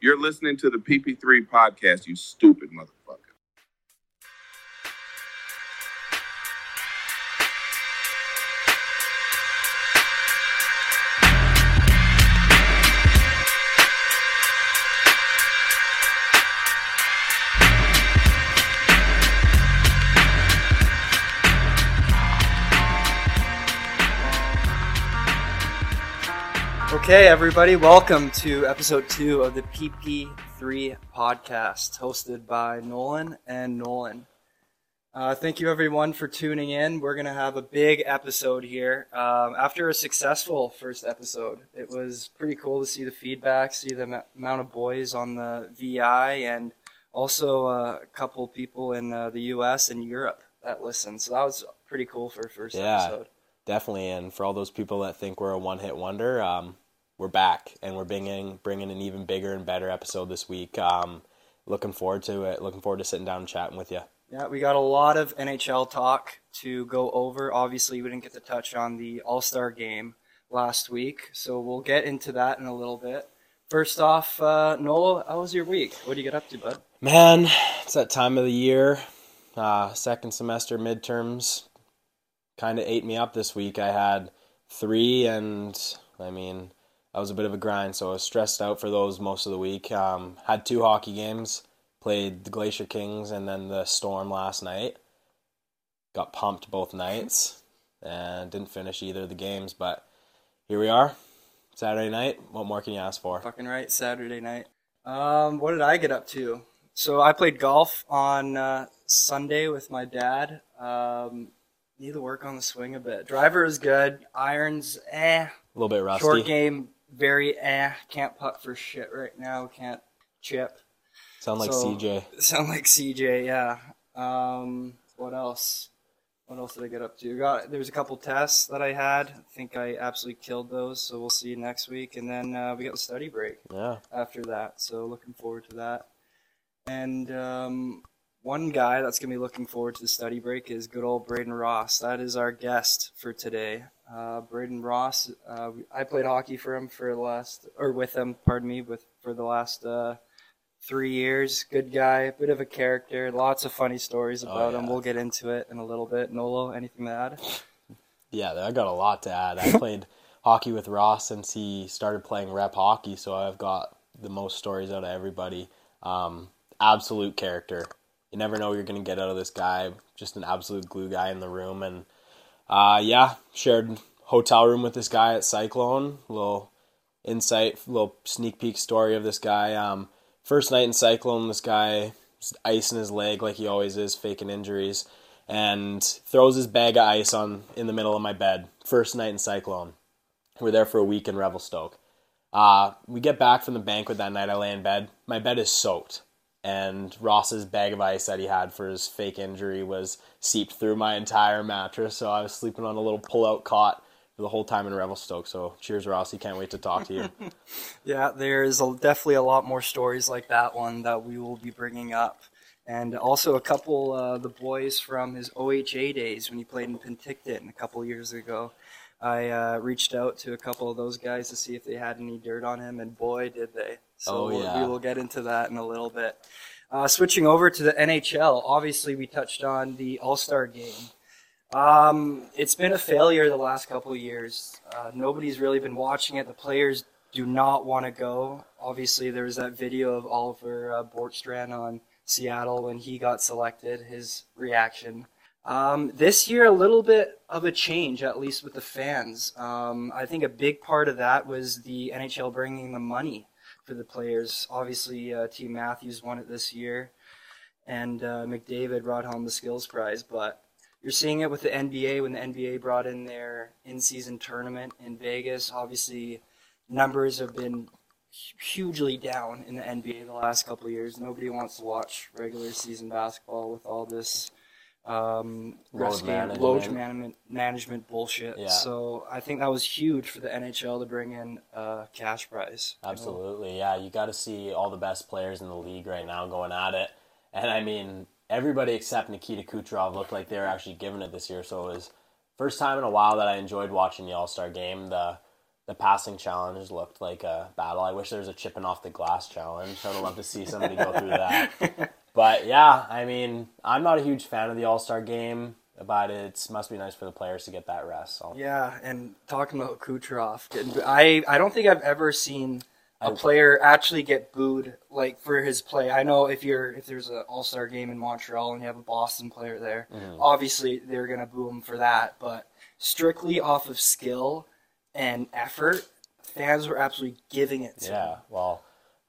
You're listening to the PP3 podcast, you stupid motherfucker. Okay, everybody, welcome to episode two of the PP3 podcast, hosted by Nolan and Nolan. Uh, thank you, everyone, for tuning in. We're going to have a big episode here. Um, after a successful first episode, it was pretty cool to see the feedback, see the ma- amount of boys on the VI, and also uh, a couple people in uh, the US and Europe that listened. So that was pretty cool for a first Yeah. episode. Definitely, and for all those people that think we're a one-hit wonder, um, we're back, and we're bringing bringing an even bigger and better episode this week. Um, looking forward to it. Looking forward to sitting down and chatting with you. Yeah, we got a lot of NHL talk to go over. Obviously, we didn't get to touch on the All Star game last week, so we'll get into that in a little bit. First off, uh, Noel, how was your week? What do you get up to, bud? Man, it's that time of the year. Uh, second semester midterms kind of ate me up this week. I had three, and I mean, that was a bit of a grind. So I was stressed out for those most of the week. Um, had two hockey games. Played the Glacier Kings and then the Storm last night. Got pumped both nights and didn't finish either of the games, but here we are. Saturday night. What more can you ask for? Fucking right, Saturday night. Um, what did I get up to? So I played golf on uh, Sunday with my dad. Um, need to work on the swing a bit. Driver is good. Irons, eh. A little bit rusty. Short game, very eh. Can't putt for shit right now. Can't chip. Sound like So- CJ. Sound like CJ, yeah. Um, what else? What else did I get up to? Got there was a couple tests that I had. I think I absolutely killed those. So we'll see next week, and then uh, we got the study break Yeah. after that. So looking forward to that. And um, one guy that's gonna be looking forward to the study break is good old Brayden Ross. That is our guest for today. Uh, Brayden Ross. Uh, I played hockey for him for the last, or with him, pardon me, with for the last uh, three years. Good guy, bit of a character. Lots of funny stories about him. yeah. We'll get into it in a little bit. Nolo, anything to add? Yeah, I got a lot to add. I played hockey with Ross since he started playing rep hockey, so I've got the most stories out of everybody. Um, absolute character. You never know what you're going to get out of this guy. Just an absolute glue guy in the room. And uh, yeah, shared hotel room with this guy at Cyclone. little insight, little sneak peek story of this guy. Um, first night in Cyclone, this guy was icing his leg like he always is, faking injuries, and throws his bag of ice on in the middle of my bed. First night in Cyclone. We're there for a week in Revelstoke. Uh, we get back from the banquet that night. I lay in bed. My bed is soaked, and Ross's bag of ice that he had for his fake injury was seeped through my entire mattress. So I was sleeping on a little pull-out cot for the whole time in Revelstoke. So cheers, Rossi. Can't wait to talk to you. Yeah, there's definitely a lot more stories like that one that we will be bringing up. And also a couple, uh, the boys from his OHA days when he played in Penticton a couple years ago. I uh, reached out to a couple of those guys to see if they had any dirt on him, and boy, did they. So Oh, yeah. we will get into that in a little bit. Uh, switching over to the NHL, obviously we touched on the All Star game. Um, it's been a failure the last couple of years. Uh, nobody's really been watching it. The players do not want to go. Obviously, there was that video of Oliver uh, Bjorkstrand on Seattle when he got selected. His reaction. Um, this year, a little bit of a change, at least with the fans. Um, I think a big part of that was the NHL bringing the money for the players. Obviously, uh, Team Matthews won it this year, and uh, McDavid brought home the skills prize. But you're seeing it with the NBA when the NBA brought in their in-season tournament in Vegas. Obviously, numbers have been hugely down in the NBA the last couple years. Nobody wants to watch regular season basketball with all this um, Load management. load management, management bullshit. Yeah. So I think that was huge for the NHL to bring in a cash prize. you know? Absolutely, yeah. You got to see all the best players in the league right now going at it, and I mean, everybody except Nikita Kucherov looked like they were actually giving it this year. So it was first time in a while that I enjoyed watching the All Star game. The the passing challenge looked like a battle. I wish there was a chipping off the glass challenge. I would love to see somebody go through that. But yeah, I mean, I'm not a huge fan of the All Star game, but it must be nice for the players to get that rest. So. Yeah, and talking about Kucherov, I I don't think I've ever seen a player actually get booed like for his play. I know if you're if there's an All Star game in Montreal and you have a Boston player there, Mm-hmm. obviously they're gonna boo him for that. But strictly off of skill and effort, fans were absolutely giving it to Yeah, him. well,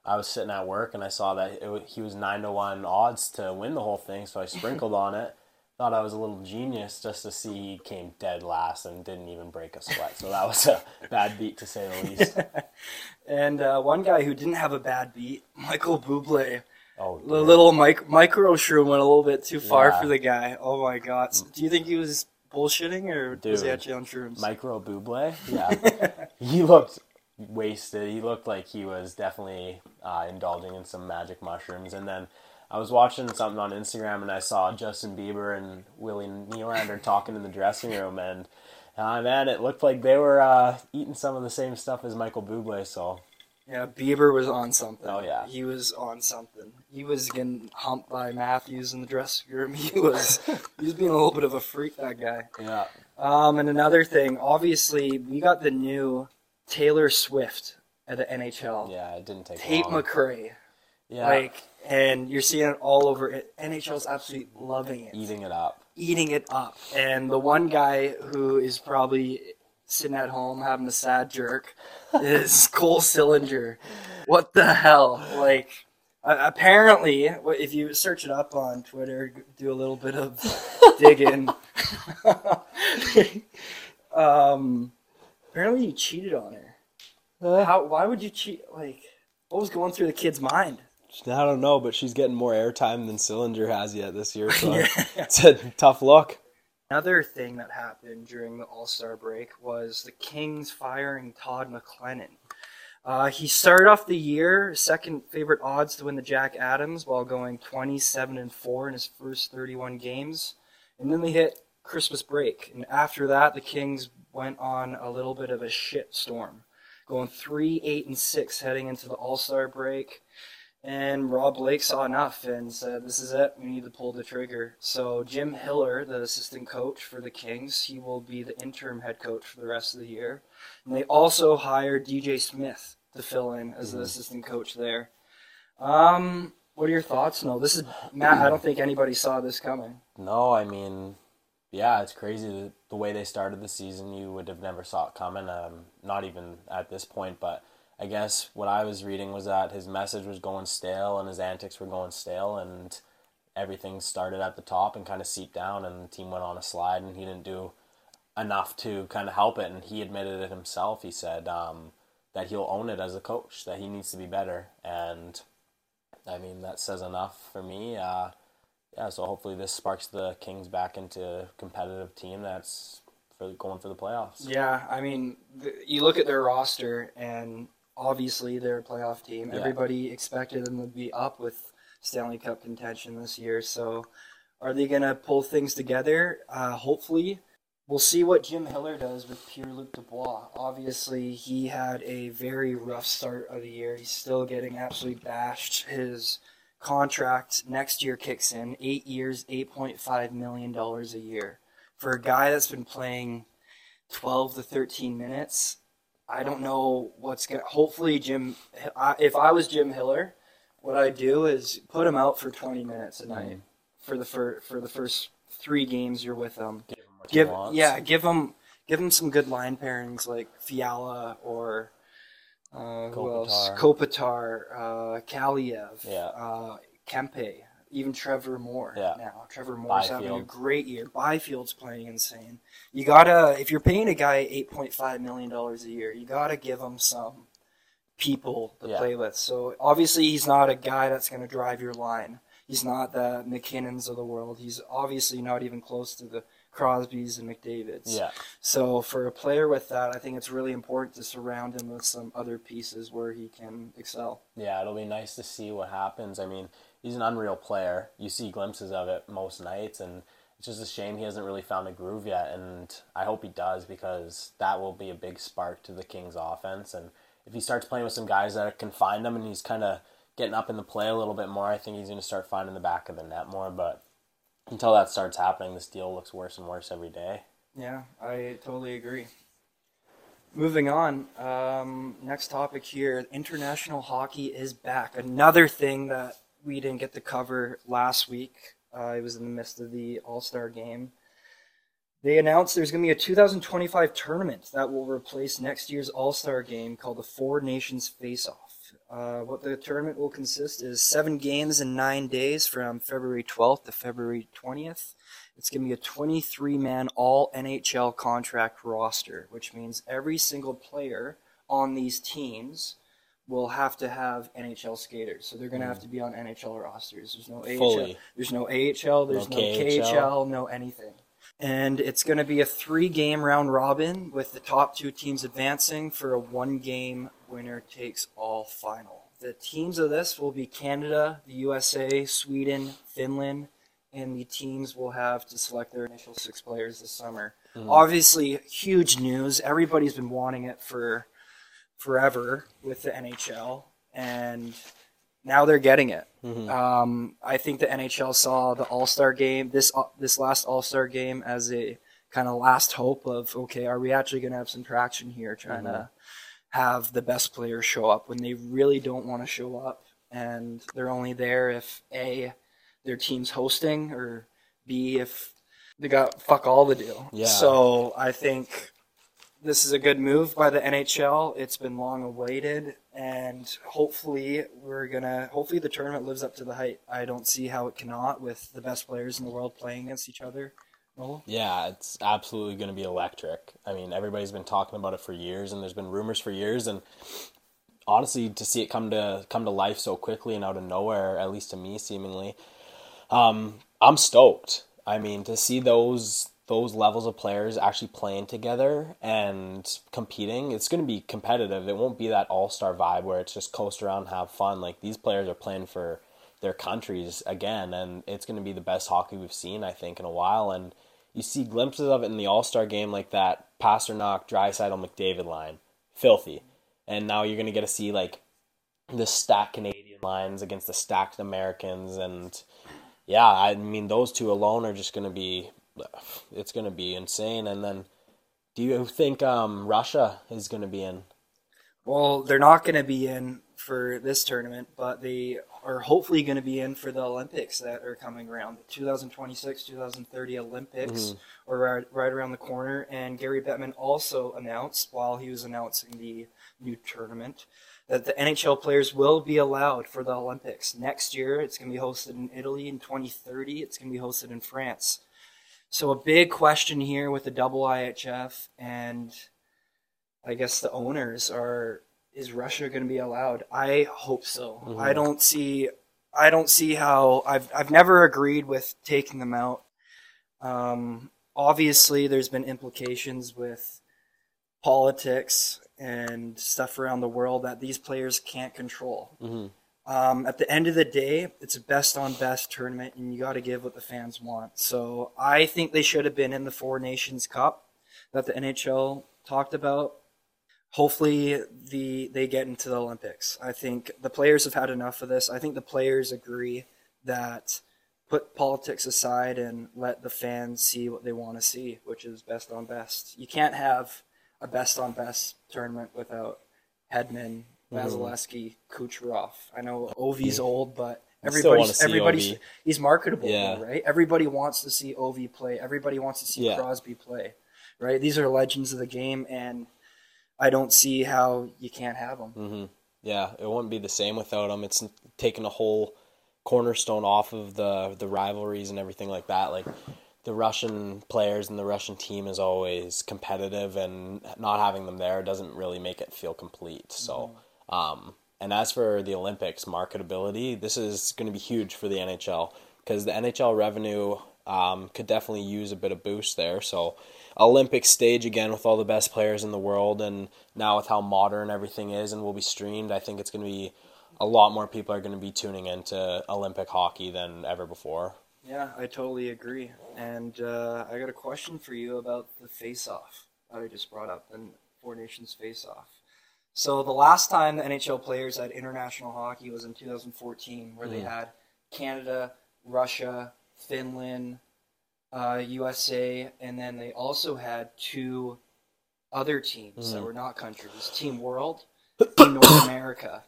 I was sitting at work and I saw that it, he was nine to one odds to win the whole thing, so I sprinkled on it. Thought I was a little genius just to see he came dead last and didn't even break a sweat. So that was a bad beat to say the least. And uh, one guy who didn't have a bad beat, Michael Bublé. Oh, The little mic- micro shroom went a little bit too far Yeah. for the guy. Oh my god! So do you think he was bullshitting or was he actually on shrooms? Micro Buble, yeah, he looked wasted. He looked like he was definitely uh, indulging in some magic mushrooms. And then I was watching something on Instagram and I saw Justin Bieber and Willie Nylander talking in the dressing room, and uh, man, it looked like they were uh, eating some of the same stuff as Michael Bublé. So yeah, Bieber was on something. Oh, yeah. he was on something. He was getting humped by Matthews in the dressing room. He was he was being a little bit of a freak. That guy. yeah, Um, and another thing, obviously, we got the new Taylor Swift at the NHL. yeah, it didn't take Tate long. McRae. yeah, Like, and you're seeing it all over it. NHL's absolutely loving it. eating it up. eating it up. And the one guy who is probably sitting at home having a sad jerk is Cole Sillinger. What the hell? Like, uh, apparently, if you search it up on Twitter, do a little bit of digging. um, apparently, he cheated on her. How? Why would you cheat? Like, what was going through the kid's mind? I don't know, but she's getting more airtime than Sillinger has yet this year. So Yeah. it's a tough look. Another thing that happened during the All Star break was the Kings firing Todd McLellan. Uh, he started off the year second favorite odds to win the Jack Adams while going 27 and 4 in his first 31 games. And then they hit Christmas break. And after that, the Kings went on a little bit of a shit storm, going 3 8 and 6 heading into the All Star break. And Rob Blake saw enough and said, "This is it. We need to pull the trigger." So Jim Hiller, the assistant coach for the Kings, he will be the interim head coach for the rest of the year. And they also hired DJ Smith to fill in as the assistant coach there. Um, what are your thoughts? No, this is Matt. I don't think anybody saw this coming. No, I mean, yeah, it's crazy the, way they started the season. You would have never saw it coming. Um, not even at this point, but I guess what I was reading was that his message was going stale and his antics were going stale, and everything started at the top and kind of seeped down, and the team went on a slide, and he didn't do enough to kind of help it. And he admitted it himself. He said um, that he'll own it as a coach, that he needs to be better, and I mean that says enough for me. Uh, yeah, so hopefully this sparks the Kings back into a competitive team that's for going for the playoffs. Yeah, I mean, th- you look at their roster, and obviously they're a playoff team. Yeah. Everybody expected them to be up with Stanley Cup contention this year. So, are they going to pull things together? Uh, hopefully. We'll see what Jim Hiller does with Pierre Luc Dubois. Obviously, he had a very rough start of the year. He's still getting absolutely bashed. His contract next year kicks in eight years, $8.5 million a year. For a guy that's been playing 12 to 13 minutes. I don't know what's going to. Hopefully, Jim. I- If I was Jim Hiller, what I'd do is put him out for 20 minutes a night for the fir- for the first three games you're with him. Give him what he Give yeah, give him give him some good line pairings like Fiala or uh, who else? Kopitar, uh, Kaliyev, Yeah. uh, Kempe, even Trevor Moore. Yeah. Now Trevor Moore's having a great year. Byfield's playing insane. You gotta if you're paying a guy eight point five million dollars a year, you gotta give him some people to Yeah. play with. So obviously he's not a guy that's gonna drive your line. He's not the MacKinnons of the world. He's obviously not even close to the Crosbys and McDavids. Yeah, So for a player with that, I think it's really important to surround him with some other pieces where he can excel. yeah, it'll be nice to see what happens. I mean, he's an unreal player. You see glimpses of it most nights, and it's just a shame he hasn't really found a groove yet, and I hope he does because that will be a big spark to the Kings offense. And if he starts playing with some guys that can find him and he's kind of getting up in the play a little bit more, I think he's going to start finding the back of the net more. But until that starts happening, this deal looks worse and worse every day. Yeah, I totally agree. Moving on, um, next topic here international hockey is back. Another thing that we didn't get to cover last week. Uh, it was in the midst of the All Star game. They announced there's going to be a 2025 tournament that will replace next year's All Star game called the Four Nations Face Off. Uh, what the tournament will consist is seven games in nine days from February 12th to February 20th. It's going to be a 23 man all NHL contract roster, which means every single player on these teams will have to have NHL skaters. So they're going to have to be on NHL rosters. There's no AHL. Fully. There's no AHL. There's No no, KHL. KHL. No anything. And it's going to be a three game round robin with the top two teams advancing for a one game winner takes all final. The teams of this will be Canada, the USA, Sweden, Finland, and the teams will have to select their initial six players this summer. Obviously, huge news. Everybody's been wanting it for forever with the NHL, and now they're getting it. Um, I think the NHL saw the All Star game this uh, this last All Star game as a kind of last hope of okay, are we actually going to have some traction here, trying to have the best players show up when they really don't want to show up, and they're only there if a their team's hosting or b if they got fuck all to do. Yeah. So I think this is a good move by the NHL. It's been long awaited, and hopefully we're gonna. Hopefully the tournament lives up to the hype. I don't see how it cannot with the best players in the world playing against each other. Yeah, it's absolutely going to be electric. I mean, everybody's been talking about it for years, and there's been rumors for years, and honestly, to see it come to come to life so quickly and out of nowhere, at least to me, seemingly, um, I'm stoked. I mean, to see those those levels of players actually playing together and competing, it's going to be competitive. It won't be that all star vibe where it's just coast around, have fun. Like these players are playing for their countries again, and it's going to be the best hockey we've seen, I think, in a while. And you see glimpses of it in the All Star game, like that Pastrnak, Draisaitl, McDavid line, filthy. And now you're going to get to see like the stacked Canadian lines against the stacked Americans, and yeah, I mean those two alone are just going to be, it's going to be insane. And then, do you think um, Russia is going to be in? Well, they're not going to be in for this tournament, but they are hopefully going to be in for the Olympics that are coming around. The 2026 2030 Olympics mm-hmm. are right, right around the corner. And Gary Bettman also announced, while he was announcing the new tournament, that the NHL players will be allowed for the Olympics. Next year, it's going to be hosted in Italy. In 2030, it's going to be hosted in France. So, a big question here with the double IHF and I guess the owners are is Russia going to be allowed? I hope so. I don't see I don't see how I've I've never agreed with taking them out. Um, obviously, there's been implications with politics and stuff around the world that these players can't control. Mhm. Um, at the end of the day, it's a best on best tournament, and you got to give what the fans want. So I think they should have been in the Four Nations Cup that the NHL talked about. Hopefully, the they get into the Olympics. I think the players have had enough of this. I think the players agree that put politics aside and let the fans see what they want to see, which is best on best. You can't have a best on best tournament without Hedman, Vasilevskiy, Kucherov. I know Ovi's old, but everybody's everybody's Ovi. he's marketable, Yeah. though, right? Everybody wants to see Ovi play. Everybody wants to see Yeah. Crosby play, right? These are legends of the game, and I don't see how you can't have them. hmm Yeah, it wouldn't be the same without them. It's taken a whole cornerstone off of the the rivalries and everything like that. Like the Russian players and the Russian team is always competitive, and not having them there doesn't really make it feel complete. So, um, and as for the Olympics marketability, this is going to be huge for the NHL because the NHL revenue um, could definitely use a bit of boost there. So, Olympic stage again with all the best players in the world, and now with how modern everything is and will be streamed, I think it's going to be a lot more people are going to be tuning into Olympic hockey than ever before. Yeah, I totally agree. And uh, I got a question for you about the face-off that I just brought up, and Four Nations face-off. So the last time the NHL players had international hockey was in 2014, where they Mm. had Canada, Russia, Finland, uh, USA, and then they also had two other teams that Mhm. were not countries: Team World, Team North America.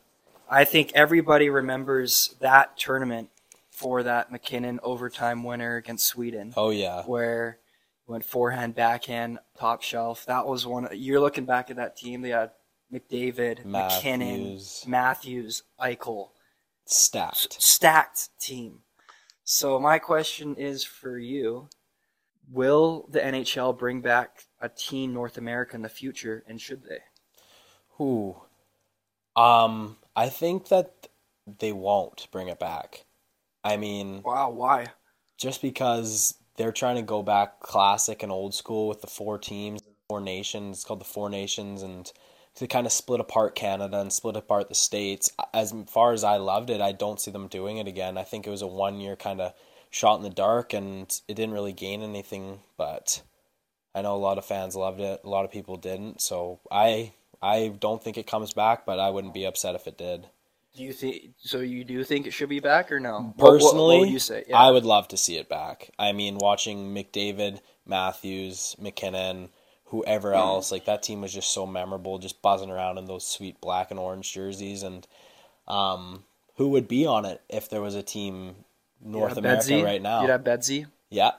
I think everybody remembers that tournament for that MacKinnon overtime winner against Sweden, Oh yeah. where he went forehand, backhand, top shelf. That was one. You're looking back at that team. They had McDavid, MacKinnon, Matthews Matthews, Eichel, stacked. stacked team. So my question is for you: Will the NHL bring back a Team North America in the future, and should they? Who? Um, I think that they won't bring it back. I mean, Wow, why? just because they're trying to go back classic and old school with the four teams, four nations. It's called the Four Nations, and to kind of split apart Canada and split apart the states. As far as I loved it, I don't see them doing it again. I think it was a one year kind of shot in the dark, and it didn't really gain anything. But I know a lot of fans loved it. A lot of people didn't. So I I don't think it comes back, but I wouldn't be upset if it did. Do you think so? You do think it should be back or no? What- what- Personally, what, would you say? I would love to see it back. I mean, watching McDavid, Matthews, MacKinnon, whoever else, like that team was just so memorable, just buzzing around in those sweet black and orange jerseys. And um, who would be on it if there was a team North America Bedsy, right now? You'd have Bedsy. yeah,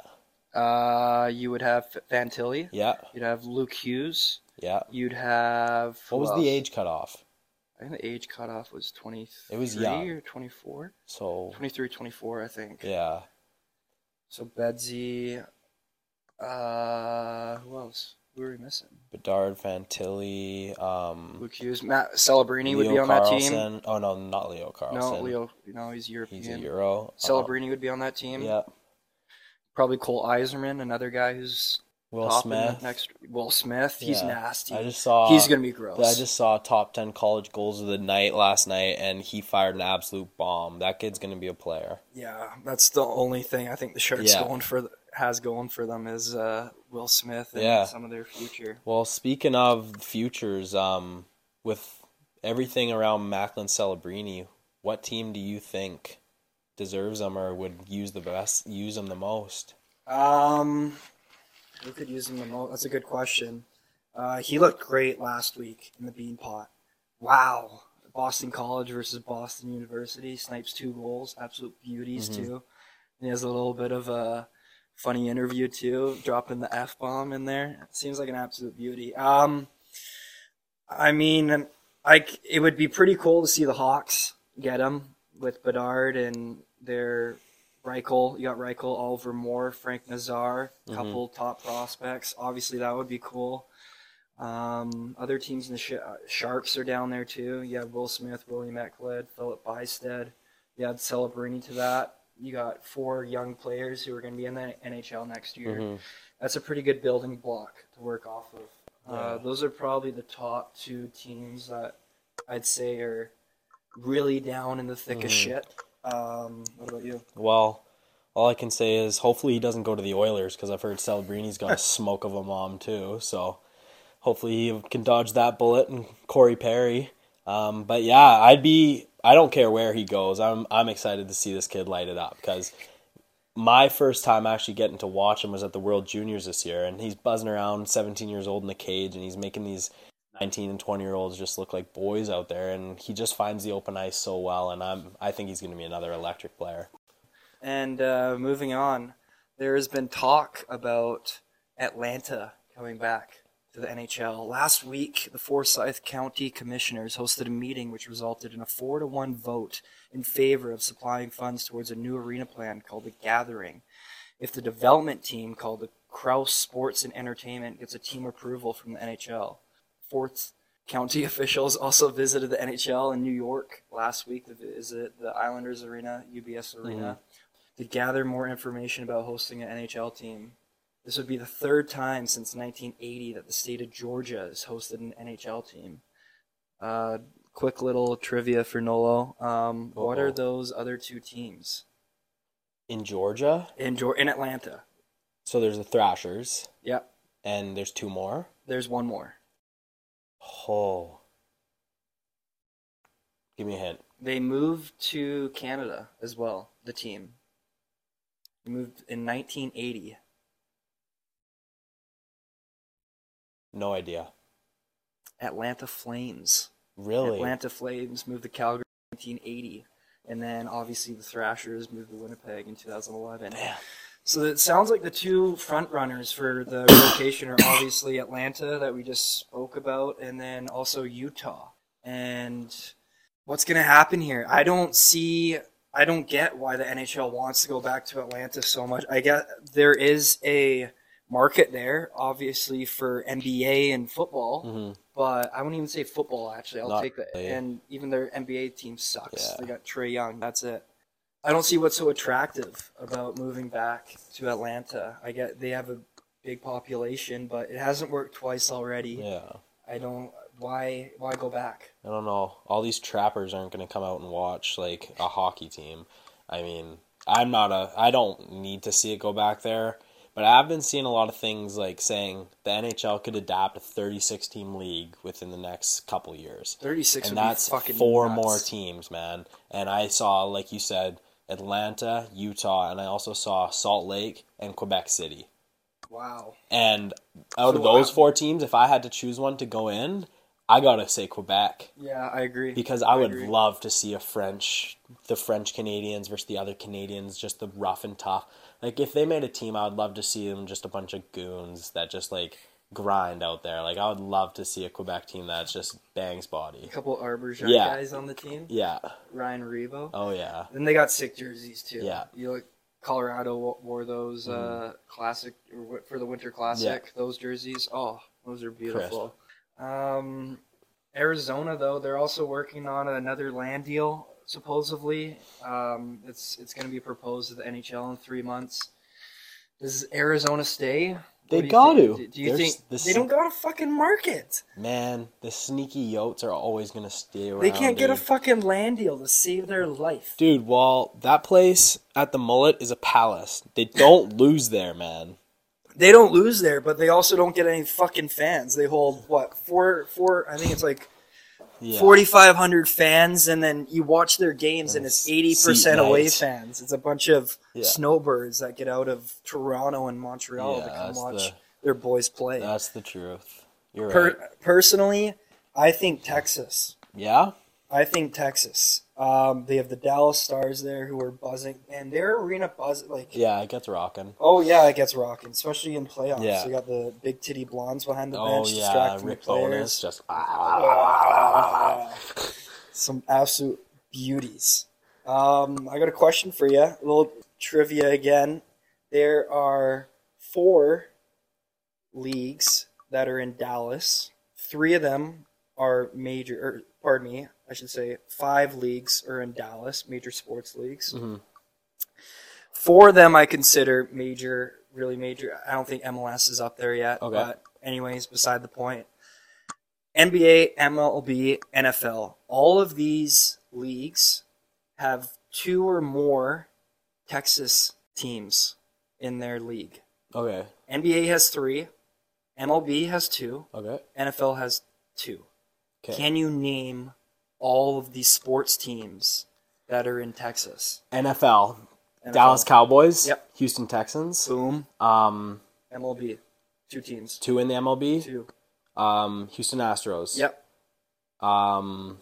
Uh, you would have Fantilli. yeah, You'd have Luke Hughes. yeah. You'd have What was else? the age cutoff? I think the age cutoff was 23 It was young. or 24. So 23, 24, I think. yeah, So Bedsy. Uh, who else? Who are we missing? Bedard, Fantilli, um, Luke Hughes. Mack Celebrini would be on that team. Oh no, not Leo Carlsson. No, Leo. No, he's European. He's a. Euro. Uh, Celebrini would be on that team. yeah. Probably Cole Eiserman, another guy who's Will top in the Smith. next. Will Smith. He's Yeah. nasty. I just saw. he's gonna be gross. I just saw top ten college goals of the night last night, and he fired an absolute bomb. That kid's gonna be a player. Yeah, that's the only thing I think the Sharks Yeah. going for has going for them is uh, Will Smith and Yeah. some of their future. Well, speaking of futures, um, with everything around Macklin Celebrini, what team do you think deserves them or would use the best, use them the most? Um, who could use him the most? That's a good question. Uh, he looked great last week in the Bean Pot. Wow, Boston College versus Boston University. Snipes two goals, absolute beauties Mhm. too. And he has a little bit of a funny interview too, dropping the f bomb in there. Seems like an absolute beauty. Um, I mean, I it would be pretty cool to see the Hawks get him with Bedard and their Reichel. You got Reichel, Oliver Moore, Frank Nazar, a Mhm. couple top prospects. Obviously, that would be cool. Um, other teams in the sh- Sharks are down there too. You have Will Smith, William Eklund, Filip Bystedt. You add Celebrini to that. You got four young players who are going to be in the NHL next year. Mhm. That's a pretty good building block to work off of. Uh, those are probably the top two teams that I'd say are really down in the thick of Mhm. shit. Um, what about you? Well, all I can say is hopefully he doesn't go to the Oilers because I've heard Celebrini's got a smoke of a mom too. So hopefully he can dodge that bullet and Corey Perry. Um, but yeah, I'd be. I don't care where he goes. I'm I'm excited to see this kid light it up because my first time actually getting to watch him was at the World Juniors this year, and he's buzzing around, 17 years old in the cage, and he's making these 19 and 20 year olds just look like boys out there, and he just finds the open ice so well, and I'm I think he's going to be another electric player. And uh, moving on, there has been talk about Atlanta coming back to the NHL. Last week, the Forsyth County Commissioners hosted a meeting which resulted in a four to one vote in favor of supplying funds towards a new arena plan called the Gathering. If the development team called the Krause Sports and Entertainment gets a team approval from the NHL, Forsyth County officials also visited the NHL in New York last week to visit the Islanders Arena, UBS Arena, mm-hmm. to gather more information about hosting an NHL team. This would be the third time since 1980 that the state of Georgia has hosted an NHL team. Uh, quick little trivia for Nolo. Um, what are those other two teams? in Georgia. in Geor- in Atlanta. So there's the Thrashers, Yep. and there's two more. There's one more. Oh. Give me a hint. They moved to Canada as well. The team. They moved in 1980. No idea. Atlanta Flames. Really? Atlanta Flames moved to Calgary in 1980, and then obviously the Thrashers moved to Winnipeg in 2011. Damn. So it sounds like the two front runners for the rotation are obviously Atlanta that we just spoke about, and then also Utah. And what's going to happen here? I don't see. I don't get why the NHL wants to go back to Atlanta so much. I get there is a market there, obviously for NBA and football, hmm but I wouldn't even say football. Actually, I'll Not take that. really. And even their NBA team sucks. Yeah. They got Trae Young. That's it. I don't see what's so attractive about moving back to Atlanta. I get they have a big population, but it hasn't worked twice already. Yeah. I don't. Why? Why go back? I don't know. All these trappers aren't going to come out and watch like a hockey team. I mean, I'm not a. I don't need to see it go back there, but I've been seeing a lot of things like saying the NHL could adapt a 36 team league within the next couple years, Thirty six. and would that's four nuts. more teams, man. And I saw, like you said, Atlanta, Utah, and I also saw Salt Lake and Quebec City. Wow. And out So, of those uh, four teams, if I had to choose one to go in, I gotta say Quebec Yeah, I agree. because I would agree. love to see a French, the French Canadians versus the other Canadians, just the rough and tough. Like if they made a team, I would love to see them just a bunch of goons that just like grind out there. Like I would love to see a Quebec team that's just bangs body. a couple Arbor Yeah. guys on the team. Yeah. Ryan Revo. Oh yeah. Then they got sick jerseys too. Yeah. You look. Colorado wore those uh, classic for the Winter Classic. Those jerseys. Oh, those are beautiful. Um, Arizona though, they're also working on another land deal. Supposedly, um, it's it's going to be proposed to the NHL in three months. Does Arizona stay? They do you got think? to. Do you There's think this- they don't got a fucking market? Man, the sneaky Yotes are always gonna stay around. They can't get a fucking land deal to save their life. Dude, well, that place at the Mullett is a palace. They don't lose there, man. they don't lose there, but they also don't get any fucking fans. They hold what four four? I think it's like Yeah. forty five hundred fans, and then you watch their games, and it's eighty percent away nights. fans. It's a bunch of Yeah. snowbirds that get out of Toronto and Montreal Yeah, to come watch the- their boys play. That's the truth. You're Per- right. personally, I think Texas. Yeah? I think Texas. Um, they have the Dallas Stars there who are buzzing, and their arena buzz like. Yeah, it gets rocking. Oh yeah, it gets rocking, especially in playoffs. Yeah. You got the big titty blondes behind the Oh bench yeah, distracting Rick the players. Bonus just Some absolute beauties. Um, I got a question for you. A little trivia again. There are four leagues that are in Dallas. Three of them are major. Or, pardon me, I should say five leagues are in Dallas, major sports leagues. Mhm. Four of them I consider major, really major. I don't think MLS is up there yet. Okay. But anyways, beside the point. NBA, MLB, NFL. All of these leagues have two or more Texas teams in their league. Okay. NBA has three, MLB has two, Okay. NFL has two. Okay. Can you name all of the sports teams that are in Texas? NFL. NFL. Dallas Cowboys. Yep. Houston Texans. Boom. Um MLB. Two teams. two in the MLB. Two. Um Houston Astros. Yep. Um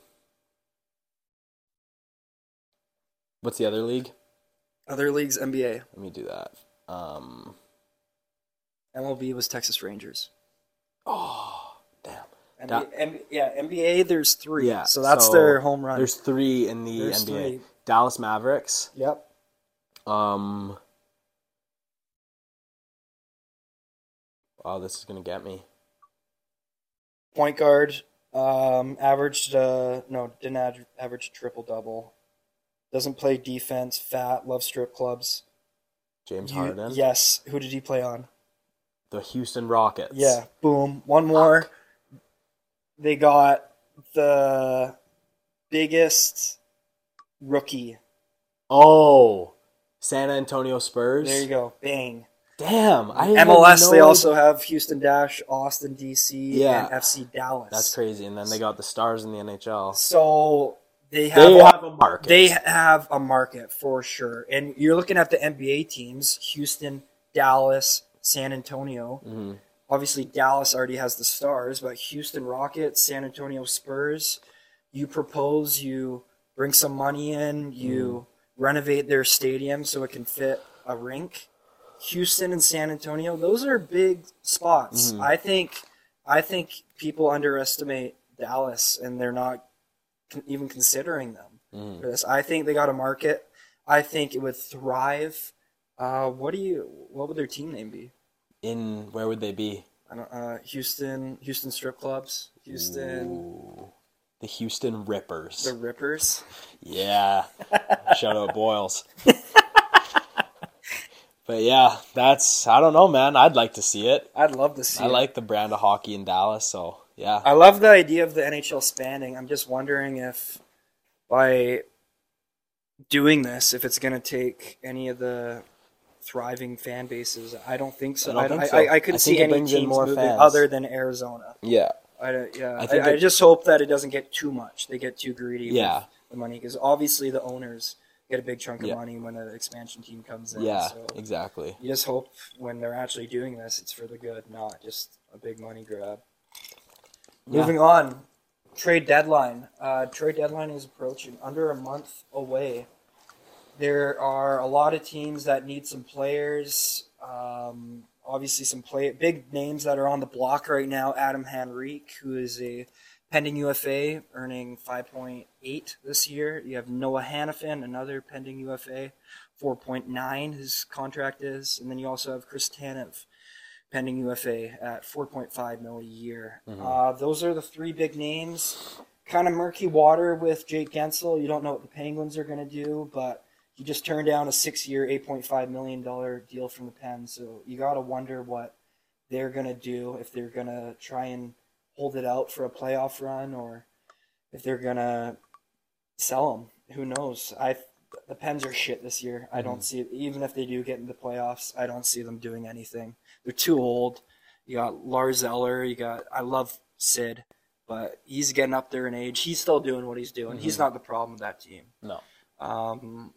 What's the other league? Other leagues, NBA. Let me do that. Um MLB was Texas Rangers. Oh. NBA, Da- M- yeah, NBA. There's three. Yeah. So that's so their home run. There's 3 in the There's NBA. three. Dallas Mavericks. Yep. Um Wow, this is going to get me. Point guard. Um, averaged. Uh, no, didn't aver- average triple double. Doesn't play defense. Fat. Loves strip clubs. James You- Harden. yes. Who did he play on? The Houston Rockets. Yeah. Boom. One more. They got the biggest rookie. Oh, San Antonio Spurs. There you go. Bang. Damn. I MLS. they also have Houston Dash, Austin FC, Yeah. and FC Dallas. That's crazy. And then they got the Stars in the NHL. So they have They have a market. They have a market for sure. And you're looking at the NBA teams: Houston, Dallas, San Antonio. Mm-hmm. Obviously, Dallas already has the Stars, but Houston Rockets, San Antonio Spurs. You propose, you bring some money in, you Mm-hmm. renovate their stadium so it can fit a rink. Houston and San Antonio, those are big spots. Mm-hmm. I think I think people underestimate Dallas and they're not con- even considering them Mm-hmm. for this. I think they got a market. I think it would thrive. Uh, what do you? What would their team name be? In where would they be? I don't. Uh, Houston, Houston strip clubs, Houston, Ooh. The Houston Rippers. the Rippers. Yeah. Shout out Boyles. but yeah, that's I don't know, man. I'd like to see it. I'd love to see. I it. like the brand of hockey in Dallas, so yeah. I love the idea of the NHL spanning. I'm just wondering if by doing this, if it's going to take any of the thriving fan bases. I don't think so. I don't I, think so. I, I couldn't see any teams more moving fans. other than Arizona. Yeah. I don't- yeah, I I, think I, it- just hope that it doesn't get too much. They get too greedy Yeah. with the money because obviously the owners get a big chunk of Yeah. money when an expansion team comes in. Yeah, so exactly. you just hope when they're actually doing this, it's for the good, not just a big money grab. Yeah. Moving on, trade deadline. Uh, trade deadline is approaching, under a month away. There are a lot of teams that need some players. Um, obviously, some play big names that are on the block right now. Adam Henrique, who is a pending UFA, earning 5.8 this year. You have Noah Hanifin, another pending UFA, 4.9 his contract is, and then you also have Chris Tanev, pending UFA at 4.5 mil a year. Uh, those are the three big names. Kind of murky water with Jake Guentzel. You don't know what the Penguins are going to do, but he just turned down a six-year, 8.5 million dollar deal from the Pens. So you got to wonder what they're going to do if they're going to try and hold it out for a playoff run or if they're going to sell him. Who knows? I the Pens are shit this year. I don't see even if they do get into the playoffs. I don't see them doing anything. They're too old. You got Lars Eller. You got I love Sid, but he's getting up there in age. He's still doing what he's doing. He's not the problem with that team. No. Um,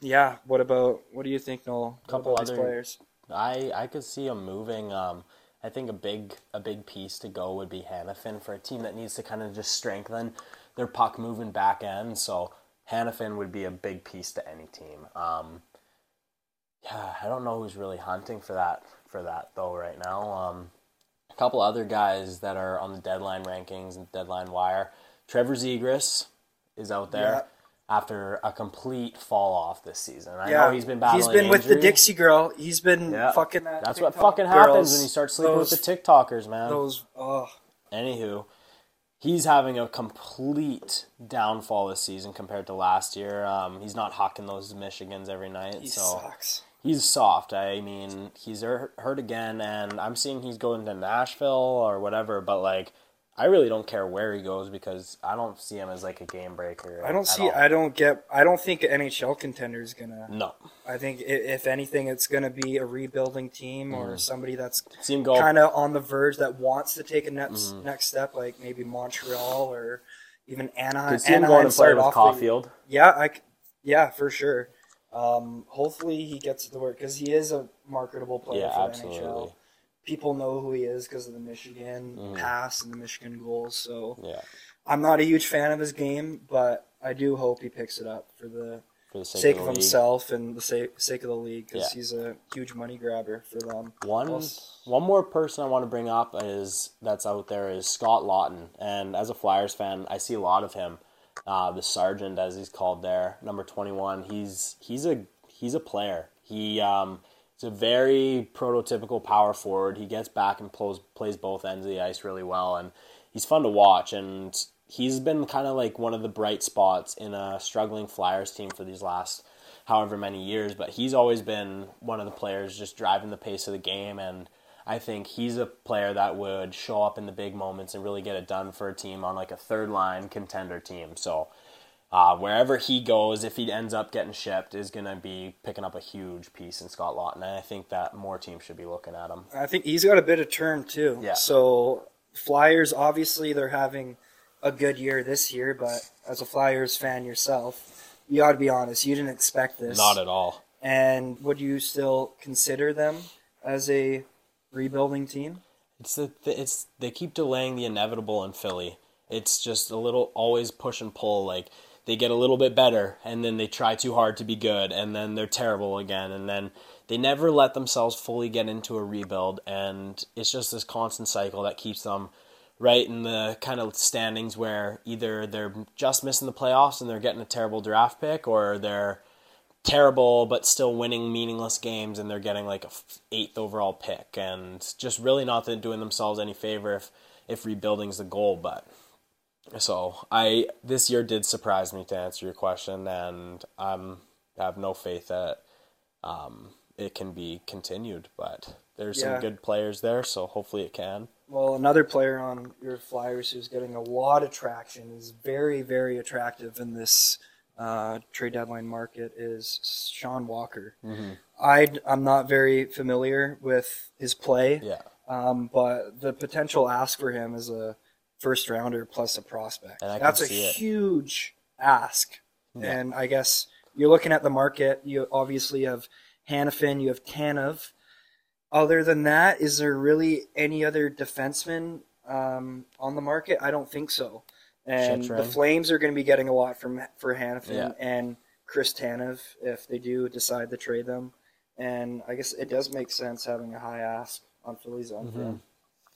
yeah. What about what do you think, Noel? What Couple other- players. I I could see him moving. Um, I think a big a big piece to go would be Hanifin for a team that needs to kind of just strengthen their puck moving back end. So Hanifin would be a big piece to any team. Um, yeah, I don't know who's really hunting for that for that though right now. Um, a couple other guys that are on the deadline rankings and deadline wire. Trevor Zegras is out there. After a complete fall off this season, I Yeah, know he's been battling. He's been with the. Dixie girl. He's been Yeah. fucking that. That's what TikTok fucking happens when you start sleeping those, with the TikTokers, man. Those. Oh, Anywho, he's having a complete downfall this season compared to last year. Um, he's not hawking those Michigans every night, he so sucks. he's soft. I mean, he's hurt again, and I'm seeing he's going to Nashville or whatever. But like, I really don't care where he goes because I don't see him as like a game breaker. I don't see. all. I don't get. I don't think NHL contender is gonna. no. I think if anything, it's gonna be a rebuilding team Mm-hmm. or somebody that's See him go. kind of on the verge that wants to take a next Mm-hmm. next step, like maybe Montreal or even Anaheim. Could see him Anaheim going to play with off the- Caufield. yeah, I. Yeah, for sure. Um, hopefully he gets to the work because he is a marketable player Yeah, for absolutely. NHL. People know who he is because of the Michigan Mm-hmm. pass and the Michigan goals. So Yeah, I'm not a huge fan of his game, but I do hope he picks it up for the for the sake, sake of, of himself and the sake, sake of the league because Yeah. he's a huge money grabber for them. One Plus- one more person I want to bring up is that's out there is Scott Laughton, and as a Flyers fan, I see a lot of him. Uh, the sergeant, as he's called there, number twenty one. He's he's a he's a player. He um, is a very prototypical power forward. He gets back and plays plays both ends of the ice really well, and he's fun to watch. And he's been kind of like one of the bright spots in a struggling Flyers team for these last however many years, but he's always been one of the players just driving the pace of the game and I think he's a player that would show up in the big moments and really get it done for a team on like a third line contender team. So uh, wherever he goes, if he ends up getting shipped, is going to be picking up a huge piece in Scott Laughton. And I think that more teams should be looking at him. I think he's got a bit of turn too. Yeah. So Flyers, obviously, they're having a good year this year, but as a Flyers fan yourself, you ought to be honest. You didn't expect this. Not at all. And would you still consider them as a rebuilding team? It's the it's they keep delaying the inevitable in Philly. It's just a little always push and pull. Like they get a little bit better, and then they try too hard to be good, and then they're terrible again, and then they never let themselves fully get into a rebuild, and it's just this constant cycle that keeps them right in the kind of standings where either they're just missing the playoffs and they're getting a terrible draft pick, or they're terrible but still winning meaningless games and they're getting like a eighth overall pick and just really not doing themselves any favor if if rebuilding's the goal but so i this year did surprise me to answer your question and i'm I have no faith that um, it can be continued but there's Yeah. some good players there so hopefully it can Well, another player on your Flyers who's getting a lot of traction is very, very attractive in this uh, trade deadline market is Sean Walker. i I'm not very familiar with his play, yeah um, but the potential ask for him is a first rounder plus a prospect. And I can That's a it. huge ask. Yeah. And I guess you're looking at the market. You obviously have Hanifin, you have Tanev. Other than that, is there really any other defenseman um, on the market? I don't think so. And the Flames are going to be getting a lot from for Hanifin Yeah. and Chris Tanev if they do decide to trade them. And I guess it does make sense having a high ask on Philly's end. Mm-hmm.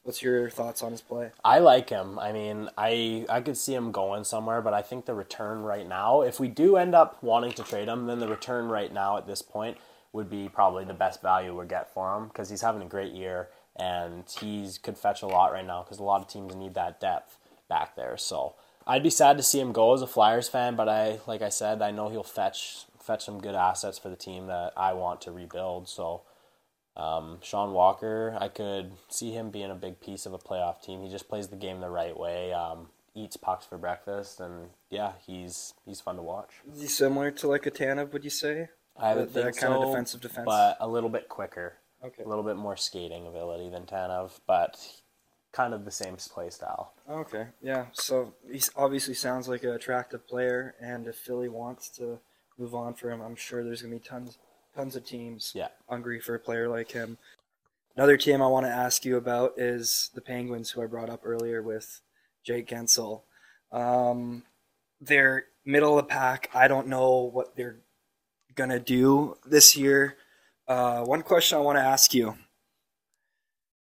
What's your thoughts on his play? I like him. I mean, I I could see him going somewhere, but I think the return right now, if we do end up wanting to trade him, then the return right now at this point would be probably the best value we get for him because he's having a great year and he's could fetch a lot right now because a lot of teams need that depth back there. So I'd be sad to see him go as a Flyers fan, but I like I said, I know he'll fetch fetch some good assets for the team that I want to rebuild. So. Um, Sean Walker, I could see him being a big piece of a playoff team. He just plays the game the right way, um, eats pucks for breakfast, and yeah, he's he's fun to watch. Is he similar to like a Tanev, would you say? I That- would that think kind of defensive defense? but a little bit quicker, Okay. a little bit more skating ability than Tanev, but kind of the same play style. Okay. Yeah. So he obviously sounds like an attractive player, and if Philly wants to move on for him, I'm sure there's gonna be tons, tons of teams Yeah. hungry for a player like him. Another team I want to ask you about is the Penguins, who I brought up earlier with Jake Guentzel. Um, they're middle of the pack. I don't know what they're gonna do this year. Uh, one question I want to ask you.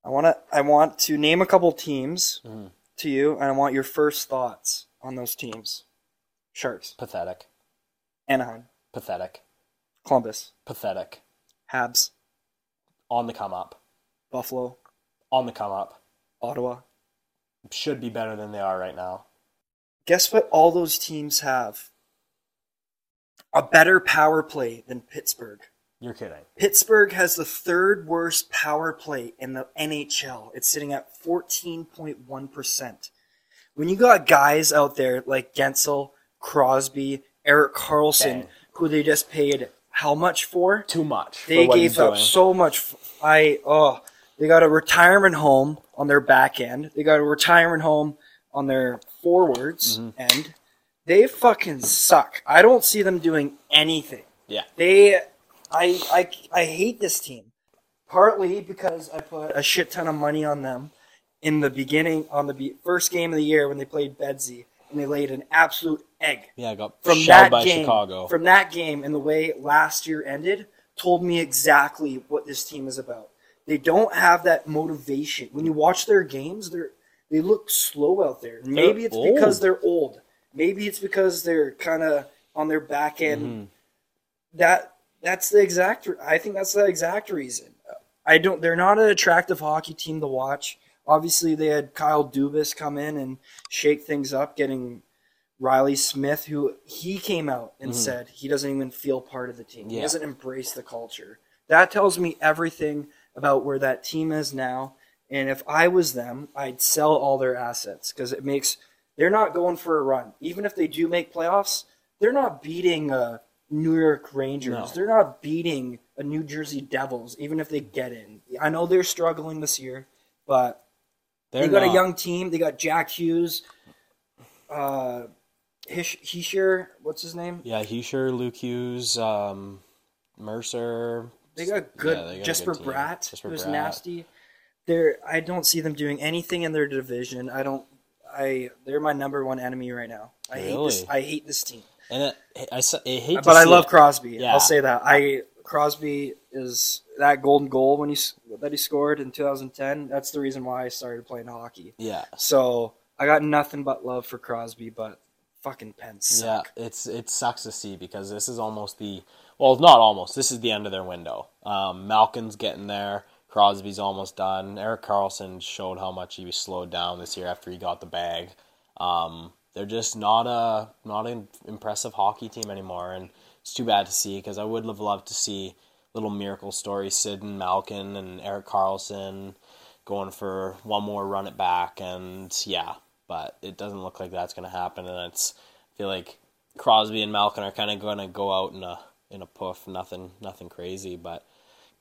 I want to I want to name a couple teams Mhm. to you, and I want your first thoughts on those teams. Sharks, Pathetic, Anaheim, pathetic, Columbus, pathetic. Habs, On the come up, Buffalo, on the come up. Ottawa. Should be better than they are right now. Guess what all those teams have? A better power play than Pittsburgh. You're kidding. Pittsburgh has the third worst power play in the NHL. It's sitting at 14.1%. When you got guys out there like Guentzel, Crosby, Erik Karlsson, Bang. who they just paid how much for? Too much. They gave up doing. so much. f- I oh, they got a retirement home on their back end. They got a retirement home on their forwards Mm-hmm. end. They fucking suck. I don't see them doing anything. Yeah. They, I, I, I hate this team. Partly because I put a shit ton of money on them in the beginning, on the be- first game of the year when they played Bedsy, and they laid an absolute egg Yeah, I got from that by game, Chicago. From that game and the way last year ended, told me exactly what this team is about. They don't have that motivation. When you watch their games, they're they look slow out there. Maybe it's old. because they're old. Maybe it's because they're kind of on their back end. Mm-hmm. That that's the exact. I think that's the exact reason. I don't. They're not an attractive hockey team to watch. Obviously, they had Kyle Dubas come in and shake things up, getting Reilly Smith, who he came out and said he doesn't even feel part of the team. He Yeah. doesn't embrace the culture. That tells me everything about where that team is now. And if I was them, I'd sell all their assets because it makes they're not going for a run. Even if they do make playoffs, they're not beating uh, New York Rangers. No. They're not beating a New Jersey Devils, even if they get in. I know they're struggling this year, but They're they got not. a young team. They got Jack Hughes, uh, Hish- Hischier, what's his name? Yeah, Hischier, Luke Hughes, um, Mercer. They got good. Yeah, they got Jesper good. Bratt, Jesper who's Bratt. nasty. They're. I don't see them doing anything in their division. I don't. I. They're my number one enemy right now. I hate this. Really? I hate this team. And it, I, I hate But I love it. Crosby. Yeah. I'll say that. I Crosby is that golden goal when he that he scored in 2010. That's the reason why I started playing hockey. Yeah, So I got nothing but love for Crosby, but fucking Pens yeah. It's it sucks to see because this is almost the well, not almost. This is the end of their window. Um, Malkin's getting there. Crosby's almost done. Erik Karlsson showed how much he was slowed down this year after he got the bag. Um, they're just not a not an impressive hockey team anymore, and it's too bad to see because I would have loved to see little miracle stories, Sid and Malkin and Erik Karlsson going for one more run it back, and yeah, but it doesn't look like that's going to happen, and it's I feel like Crosby and Malkin are kind of going to go out in a in a puff, nothing nothing crazy, but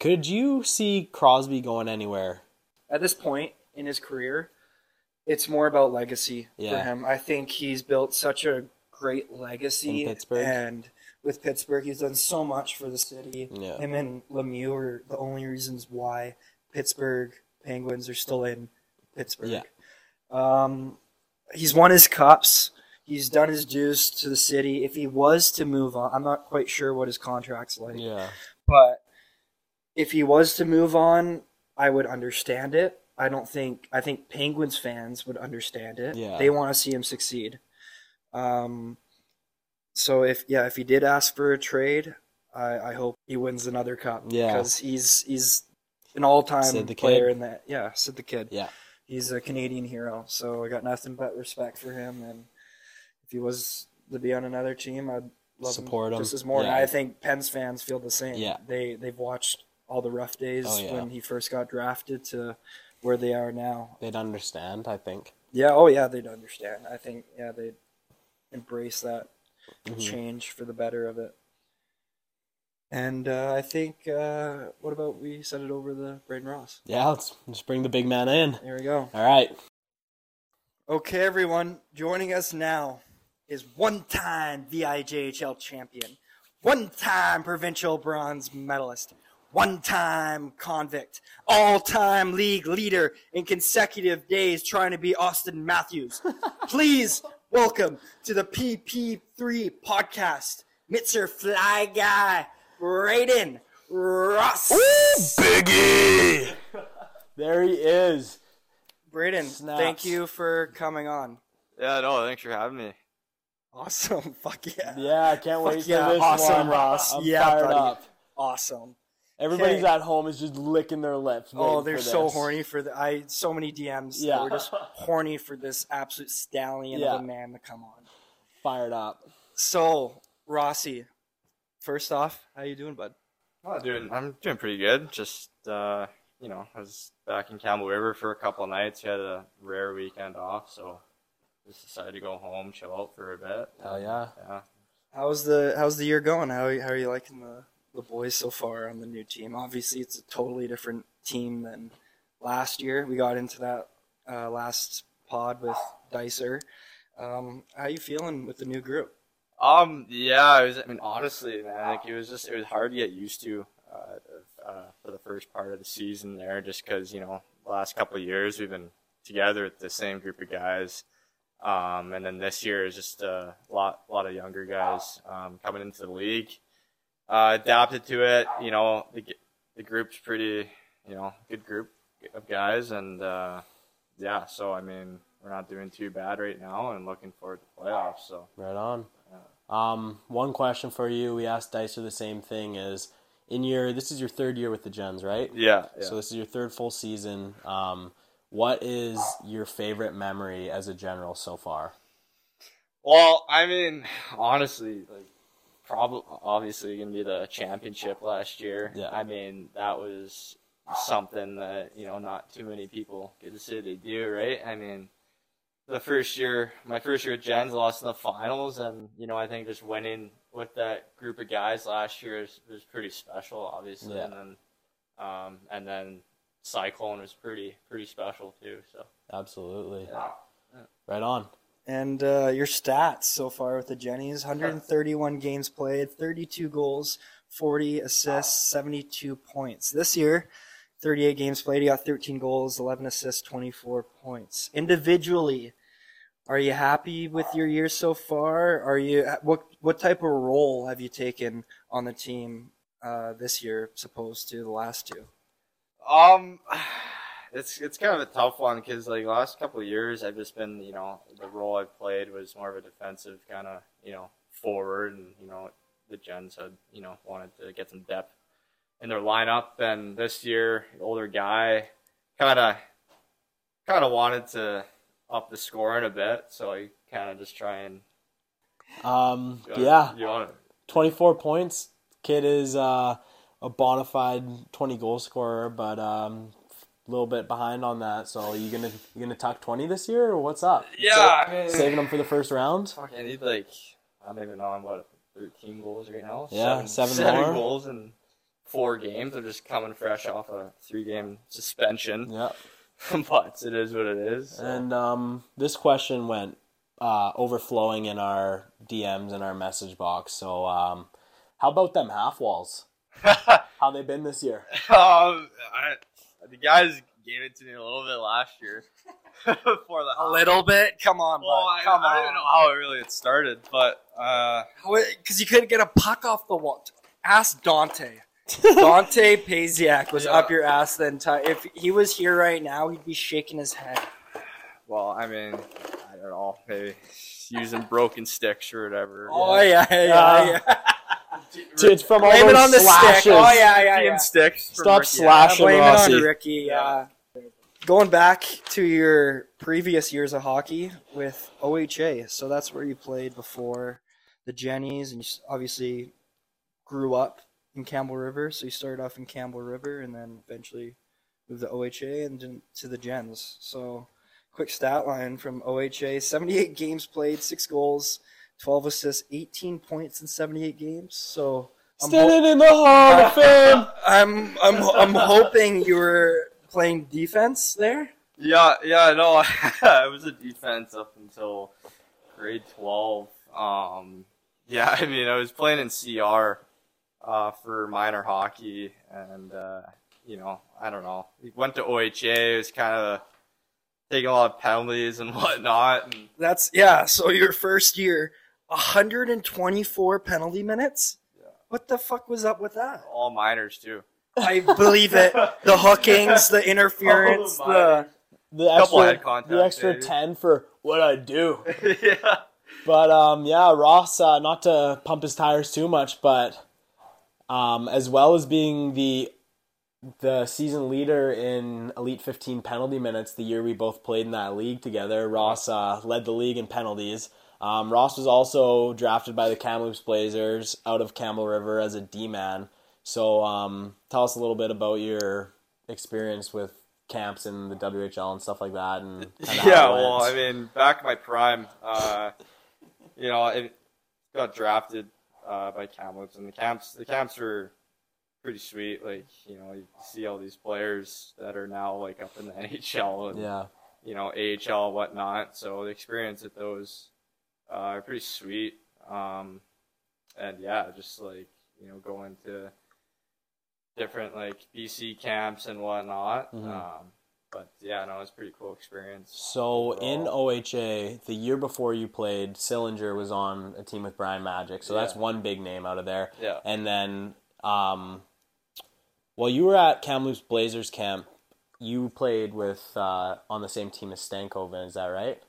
could you see Crosby going anywhere? At this point in his career, it's more about legacy for him. I think he's built such a great legacy In Pittsburgh? and with Pittsburgh, he's done so much for the city. Yeah. Him and Lemieux are the only reasons why Pittsburgh Penguins are still in Pittsburgh. Yeah. Um, he's won his cups. He's done his dues to the city. If he was to move on, I'm not quite sure what his contract's like. Yeah, But if he was to move on, I would understand it. I don't think I think Penguins fans would understand it. Yeah. They want to see him succeed. Um so if yeah, if he did ask for a trade, I, I hope he wins another cup. Yeah. Because he's he's an all time player in that yeah, Sid the Kid. yeah. He's a Canadian hero, so I got nothing but respect for him and if he was to be on another team I'd love to Support him. just as more. And Yeah. I think Pens fans feel the same. Yeah. They they've watched all the rough days Oh, yeah. when he first got drafted to where they are now. They'd understand, I think. Yeah, oh yeah, they'd understand. I think yeah, they'd embrace that Mhm. change for the better of it. And uh, I think uh, what about we send it over to Brayden Ross? Yeah, let's just bring the big man in. There we go. All right. Okay, everyone, joining us now is one-time VIJHL champion, one-time provincial bronze medalist, one-time convict, all-time league leader in consecutive days trying to be Austin Matthews. Please welcome to the PP3 podcast, Mitzer Fly Guy, Brayden Ross. Ooh, Biggie! there he is. Brayden, Snaps. thank you for coming on. Yeah, no, thanks for having me. Awesome. Fuck yeah. Yeah, I can't wait yeah, for this awesome, one. Ross. I'm Yeah, fired buddy. up. Awesome. Everybody's Okay. at home is just licking their lips. Oh, they're for so this. horny for the. I so many DMs. Yeah. Yeah, we're just horny for this absolute stallion Yeah. of a man to come on. Fired up. So Rossi, first off, how you doing, bud? Oh, doing, I'm doing pretty good. Just, uh, you know, I was back in Campbell River for a couple of nights. We had a rare weekend off, so just decided to go home, chill out for a bit. Hell yeah. Yeah. How's the How's the year going? How how are you liking the the boys so far on the new team? Obviously, it's a totally different team than last year. We got into that uh, last pod with Dicer. Um, how you feeling with the new group? Um, yeah, it was, I mean, honestly, man, like, it was just, it was hard to get used to, uh, uh, for the first part of the season there, just because, you know, last couple years we've been together with the same group of guys. Um, and then this year is just a lot, lot of younger guys, um, coming into the league. Uh, adapted to it, you know, the, the group's pretty, you know, good group of guys. And, uh, yeah, so, I mean, we're not doing too bad right now and looking forward to playoffs, so. Right on. Um, one question for you. We asked Dicer the same thing. Is in your this is your third year with the Gens, right? Yeah, yeah. So this is your third full season. Um, what is your favorite memory as a general so far? Well, I mean, honestly, like, probably obviously gonna be the championship last year. Yeah. I mean, that was something that you know not too many people get to say they do, right? I mean, the first year, my first year at Gens, lost in the finals, and you know I think just winning with that group of guys last year was, was pretty special, obviously, Yeah. and then um, and then Cyclone was pretty pretty special too. So Absolutely. yeah. Right on. And uh, your stats so far with the Jennies 131 games played, 32 goals, 40 assists, 72 points. This year, 38 games played, you got 13 goals, 11 assists, 24 points. Individually, are you happy with your year so far? Are you what what type of role have you taken on the team uh, this year, opposed to the last two? Um, it's it's kind of a tough one because like last couple of years I've just been you know the role I've played was more of a defensive kind of you know forward and you know the Gens had you know wanted to get some depth in their lineup. And this year the older guy kind of kind of wanted to up the scoring a bit so I kind of just try and Um, uh, yeah, you want 24 points. Kid is uh, a bona fide 20 goal scorer, but um, a little bit behind on that. So you gonna you gonna tuck 20 this year, or what's up? yeah I mean Saving them for the first round. Fuck, I need like I don't even know I'm what thirteen goals right now. Yeah, seven more. goals in four games. I'm just coming fresh off a three game suspension, Yeah. but it is what it is. so. And um, this question went uh, overflowing in our DMs and our message box. So um, how about them half walls? How they been this year? um, I, the guys gave it to me a little bit last year before the A little bit. Come on, Well, bud. I, Come I on. don't know how it really had started, but uh, Because you couldn't get a puck off the wall. Ask Dante. Dante Paziak was Yeah. up your ass the entire. If he was here right now, he'd be shaking his head. well, I mean, I don't know, maybe using broken sticks or whatever. Oh yeah, yeah, Yeah. yeah. Dude, from all Blame those it on the slashes. stick. Oh yeah, yeah, Team yeah. sticks. from Stop Ricky. slashing Blame it on Ricky. Yeah. Going back to your previous years of hockey with OHA, so that's where you played before the Jennies, and you s- obviously grew up in Campbell River. So you started off in Campbell River, and then eventually moved to OHA and then to the Gens. So quick stat line from OHA: 78 games played, six goals, 12 assists, 18 points in 78 games. So I'm ho- Standing in the Hall of Fame. I'm I'm I'm hoping you were playing defense there. Yeah, yeah, no, I was a defense up until grade twelve. Um, yeah, I mean, I was playing in CR uh, for minor hockey, and uh, you know, I don't know. We went to OHA. It was kind of taking a lot of penalties and whatnot. And That's yeah. So your first year, 124 penalty minutes. Yeah. What the fuck was up with that? all minors too. I believe it. The hookings, the interference, All the the The extra, contact, the extra. 10 for what I do. yeah. But um, yeah, Ross, uh, not to pump his tires too much, but um, as well as being the the season leader in Elite 15 penalty minutes the year we both played in that league together, Ross uh, led the league in penalties. Um, Ross was also drafted by the Kamloops Blazers out of Campbell River as a D man. So um, tell us a little bit about your experience with camps in the WHL and stuff like that, and Yeah, well. I mean, back in my prime, uh, you know, I got drafted uh, by Kamloops, and the camps, the camps were pretty sweet. Like, you know, you see all these players that are now like up in the NHL and yeah. you know AHL and whatnot. So the experience at those uh, are pretty sweet. Um, and yeah, just like you know, going to different like BC camps and whatnot. Mhm. Um, but yeah, no, it's a pretty cool experience. So in. OHA, the year before you played, Sillinger was on a team with Brian Magic. So that's one big name out of there. Yeah. And then, um, while you were at Kamloops Blazers camp, you played with uh, on the same team as Stankoven. Is that right?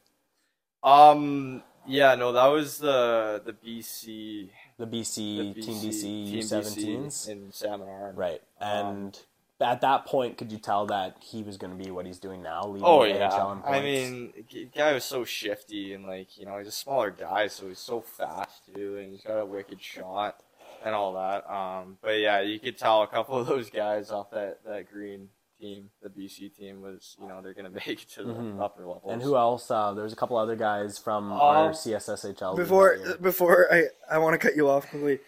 Um. Yeah. No, that was the the BC, The BC, the Team BC Team U17s. in Salmon Arm. Right. Um, And at that point, could you tell that he was going to be what he's doing now? Leading Oh the yeah. I mean, the guy was so shifty and like you know he's a smaller guy, so he's so fast too, and he's got a wicked shot and all that. Um. But yeah, you could tell a couple of those guys off that that green team, the BC team, was you know they're gonna make it to the Mhm. upper level. And who else? Uh, there's a couple other guys from Um, our CSSHL. Before before I, I want to cut you off quickly.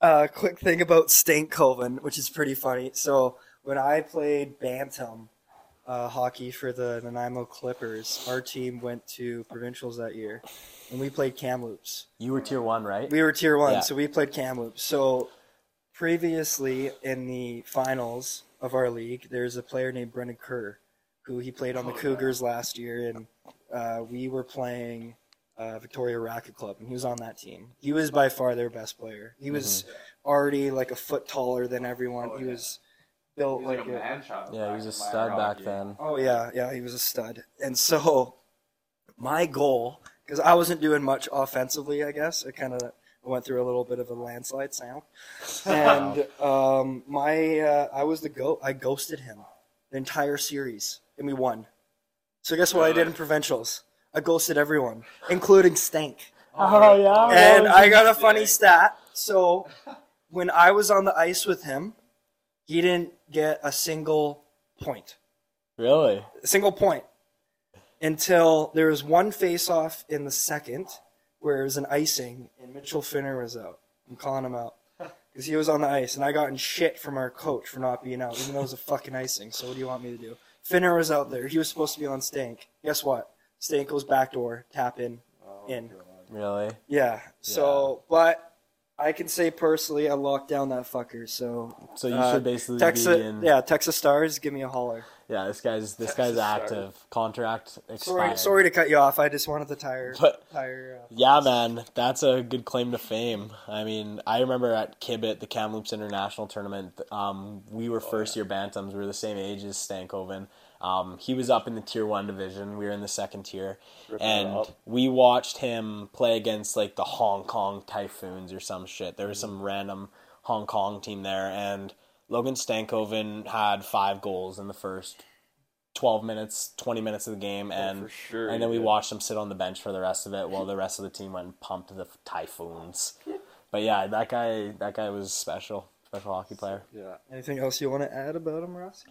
Uh, quick thing about Stankoven, which is pretty funny. So when I played Bantam uh, hockey for the Nanaimo Clippers, our team went to provincials that year, and we played Kamloops. you were tier one, right? We were tier one, Yeah. so we played Kamloops. So previously in the finals of our league, there's a player named Brendan Kerr, who he played on the Cougars last year, and uh, we were playing uh, Victoria Racquet Club, and he was on that team. He was by far their best player. He was already like a foot taller than everyone. Oh, he yeah. was built He's like, like a a, man child. yeah, he was a stud back hockey. then. Oh yeah, yeah, he was a stud. And so my goal, because I wasn't doing much offensively, I guess I kind of went through a little bit of a landslide sound, and um, my uh, I was the go. I ghosted him the entire series, and we won. So guess what I did in provincials? I ghosted everyone, including Stank. Oh yeah. And I got a funny stat. So when I was on the ice with him, he didn't get a single point really. a single point until there was one face-off in the second where it was an icing and Mitchell Finner was out. I'm calling him out because he was on the ice and I got in shit from our coach for not being out, even though it was a fucking icing. So what do you want me to do? Finner was out there. He was supposed to be on Stank. Guess what? Stank goes back door, tap in, Oh, in. God. Really? Yeah. So, but I can say personally, I locked down that fucker. So So you Uh, should basically Texas, be in. yeah, Texas Stars, give me a holler. Yeah, this guy's this Texas guy's Stars. active. Contract Sorry, expired. sorry to cut you off. I just wanted the tire. But- tire. Uh, Yeah, man, that's a good claim to fame. I mean, I remember at Kibbit, the Kamloops International Tournament, um, we were first year bantams. We were the same age as Stankoven. Um, he was up in the tier one division. We were in the second tier, Ripping and we watched him play against like the Hong Kong Typhoons or some shit. There was some random Hong Kong team there, and Logan Stankoven had five goals in the first twelve minutes, twenty minutes of the game, and for sure and then we did. watched him sit on the bench for the rest of it while the rest of the team went and pumped the Typhoons. But yeah, that guy that guy was special, special hockey player. Yeah. Anything else you want to add about him, Rossi?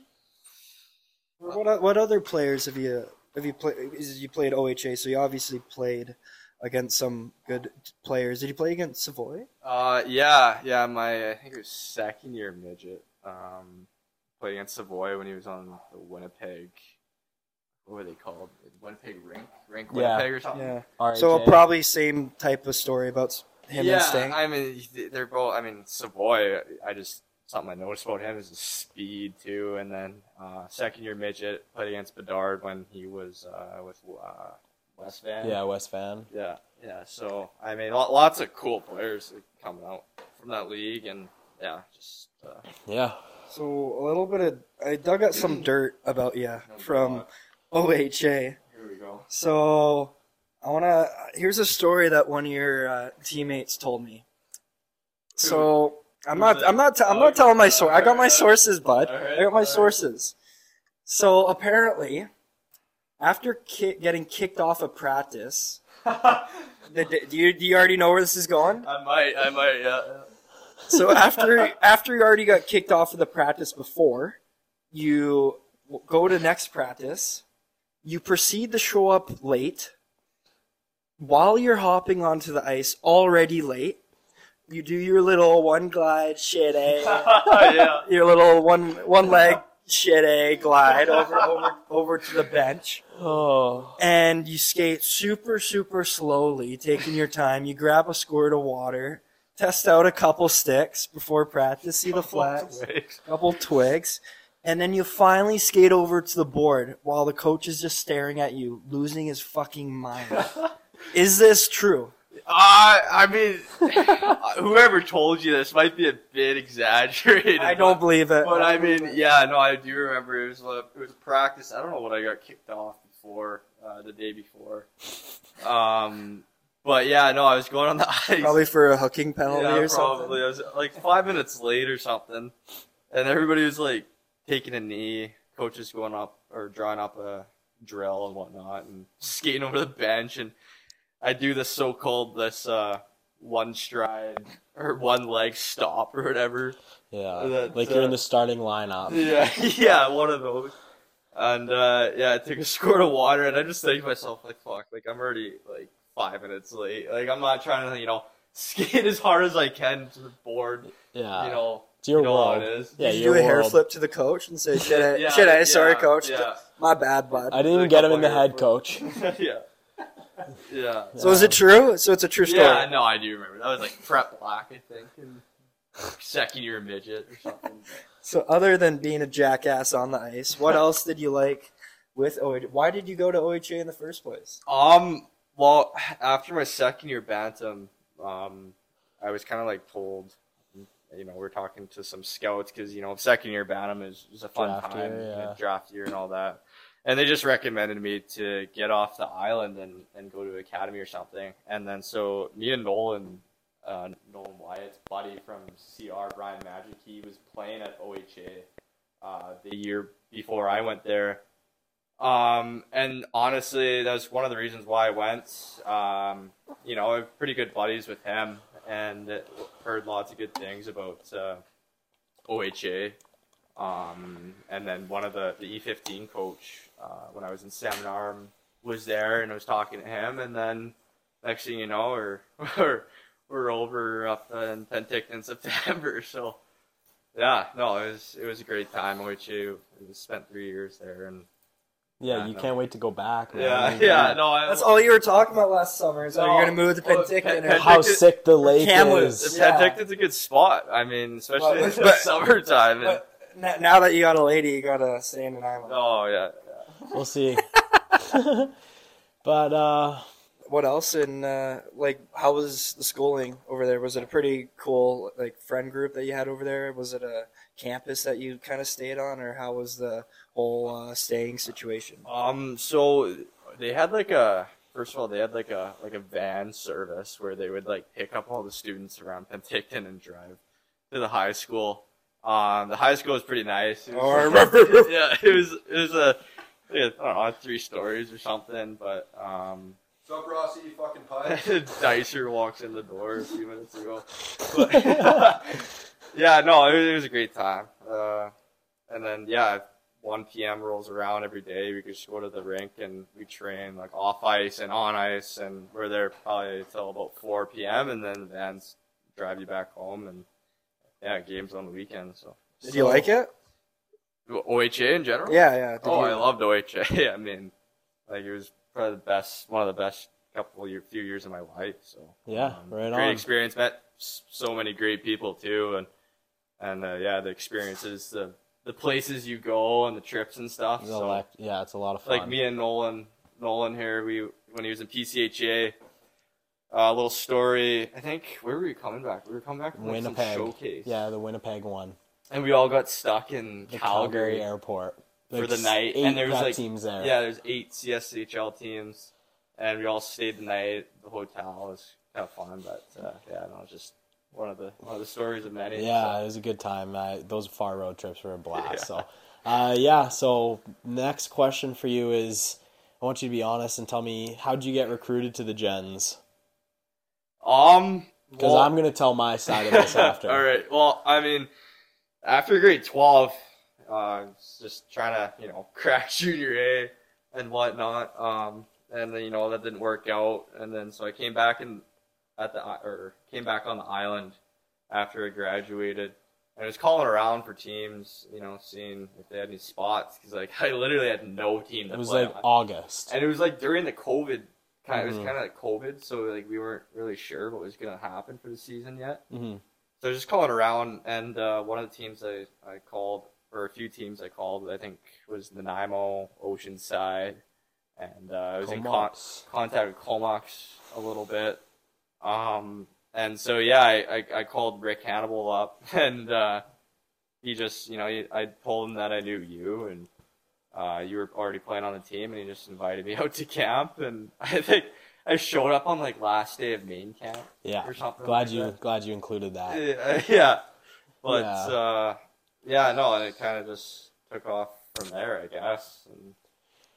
What what other players have you have you played? You played OHA, so you obviously played against some good players. Did you play against Savoie? Uh, yeah, yeah. My I think it was second year midget. Um, played against Savoie when he was on the Winnipeg. What were they called? Winnipeg Rink, Rink Yeah. Winnipeg or something. Yeah. RHA. So probably same type of story about him yeah, and Stank. I mean they're both. I mean Savoie. I just something I noticed about him is his speed too. And then uh, second year midget played against Bedard when he was uh, with uh, West Van. yeah, West Van. Yeah, yeah. So I mean, lots of cool players coming out from that league, and yeah, just uh, Yeah. So a little bit of I dug up some dirt about you from OHA. here we go. So I want to. Here's a story that one of your uh, teammates told me. So I'm Who's not. that? I'm not. T- I'm Oh, not telling my okay. source. I got my sources, bud. Alright, I got my alright. sources. So apparently, after ki- getting kicked off of practice, the, do you do you already know where this is going? I might, I might, yeah. So after after you already got kicked off of the practice before, you go to next practice. You proceed to show up late. While you're hopping onto the ice, already late, you do your little one glide shit eh? a, yeah. your little one one leg shit a glide over over over to the bench Oh. and you skate super super slowly taking your time you grab a squirt of water test out a couple sticks before practice see the flags couple twigs and then you finally skate over to the board while the coach is just staring at you losing his fucking mind is this true Uh, I mean, whoever told you this might be a bit exaggerated. i don't believe it But I mean, yeah, no, I do remember it was a, it was a practice. I don't know what I got kicked off before uh, the day before. Um, but yeah, no, I was going on the ice. probably for a hooking penalty yeah, or probably. something I was like five minutes late or something, and everybody was like taking a knee. Coaches going up or drawing up a drill and whatnot, and skating over the bench. And I do this so-called this uh, one stride or one leg stop or whatever. Yeah, That's, like you're in uh, the starting lineup. Yeah, yeah, one of those. And uh, yeah, I took a squirt of water, and I just think to myself, like, fuck, like I'm already like five minutes late. Like I'm not trying to, you know, skate as hard as I can to the board. Yeah, You know, it's your you know how world. it is. Yeah, Did you do a hair world. flip to the coach and say, "Shit, I, Yeah, shit, I, sorry, yeah, coach. Yeah, My bad, bud." I didn't even get him in the head, for- coach. yeah, yeah. so is it true? So it's a true story. Yeah, no, I do remember. That was like prep black, I think, and second year midget or something. So other than being a jackass on the ice, what else did you like with OHA? Why did you go to OHA in the first place? Um, well, after my second year bantam, um, I was kind of like pulled. you know, we're talking to some scouts because you know second year bantam is, is a fun Draft time, year, yeah. draft year and all that. And they just recommended me to get off the island and, and go to academy or something. And then so me and Nolan, uh, Nolan Wyatt's buddy from CR, Brian Magic, he was playing at OHA uh, the year before I went there. Um, and honestly, that was one of the reasons why I went. Um, you know, I have pretty good buddies with him and heard lots of good things about uh, OHA. Um, and then one of the, the E15 coach, uh, when I was in Salmon Arm, was there and I was talking to him. And then next thing you know, we're, we're, we're over up in Penticton in September. So, yeah, no, it was it was a great time. OHA, we spent three years there, and Yeah, Yeah, you can't wait to go back. man. yeah, You- yeah, no, I, That's all you were talking about last summer. Is how No. you're going to move to Well, Penticton. Pen- or- Pen- How Penticton- sick the lake Kamloops. is. Yeah. Penticton's a good spot. I mean, especially Well, in the but- summertime. and- But n- now that you got a lady, you got to stay in an island. oh yeah, We'll see. but uh, What else? And uh, like, how was the schooling over there? Was it a pretty cool like friend group that you had over there? Was it a campus that you kind of stayed on, or how was the whole uh, staying situation? Um, so they had like a first of all they had like a like a van service where they would like pick up all the students around Penticton and drive to the high school. Um, the high school was pretty nice. It was- Oh, I remember. yeah, it was it was a I don't know three stories or something, but um, What's up, Rossi? You fucking pipe. Dicer walks in the door a few minutes ago. But, yeah, no, it was, it was a great time. Uh, and then yeah, 1 p.m. rolls around every day. We could just go to the rink and we train like off ice and on ice, and we're there probably till about 4 p.m. And then the vans drive you back home, and yeah, games on the weekend. So Did you like it? OHA in general. Yeah, yeah. Did Oh, you- I loved OHA. I mean, like it was probably the best, one of the best couple year, few years of my life. So Yeah, right great on. experience. Met so many great people too, and and uh, yeah, the experiences, the the places you go, and the trips and stuff. So yeah, it's a lot of fun. like me and Nolan, Nolan here, we when he was in PCHA. A little story. I think where were we coming back? We were coming back from like, Winnipeg. showcase. Yeah, the Winnipeg one, and we all got stuck in Calgary. Calgary Airport for the night, and there was, like- teams there. Yeah, there's eight CSHL teams, and we all stayed the night the hotel. It was kind of fun, but uh, yeah, no, just one of the one of the stories of many. Yeah, it was a good time. Uh, those far road trips were a blast. So, uh, yeah. So, next question for you is: I want you to be honest and tell me how did you get recruited to the Gens? Um, Because well- I'm gonna tell my side of this after. all right. Well, I mean, after grade twelve, uh, just trying to you know crack junior A and whatnot. Um, and then you know that didn't work out, and then so I came back and at the or came back on the island after I graduated. And I was calling around for teams, you know, seeing if they had any spots because like I literally had no team. It was like on. August. and it was like during the COVID. Kind of, It Mhm. was kind of like COVID, so like we weren't really sure what was gonna happen for the season yet. hmm So I was just calling around, and uh, one of the teams I, I called, or a few teams I called, I think was Nanaimo, Oceanside, and uh, I was in con- contact with Comox a little bit. Um, and so yeah, I, I, I called Rick Hannibal up, and uh, he just, you know, he, I told him that I knew you, and uh, you were already playing on the team, and he just invited me out to camp, and I think I showed up on like last day of main camp Yeah. or something. Glad like you that. glad you included that. Yeah, yeah. But Yeah. uh yeah, no, and it kind of just took off from there, I guess, and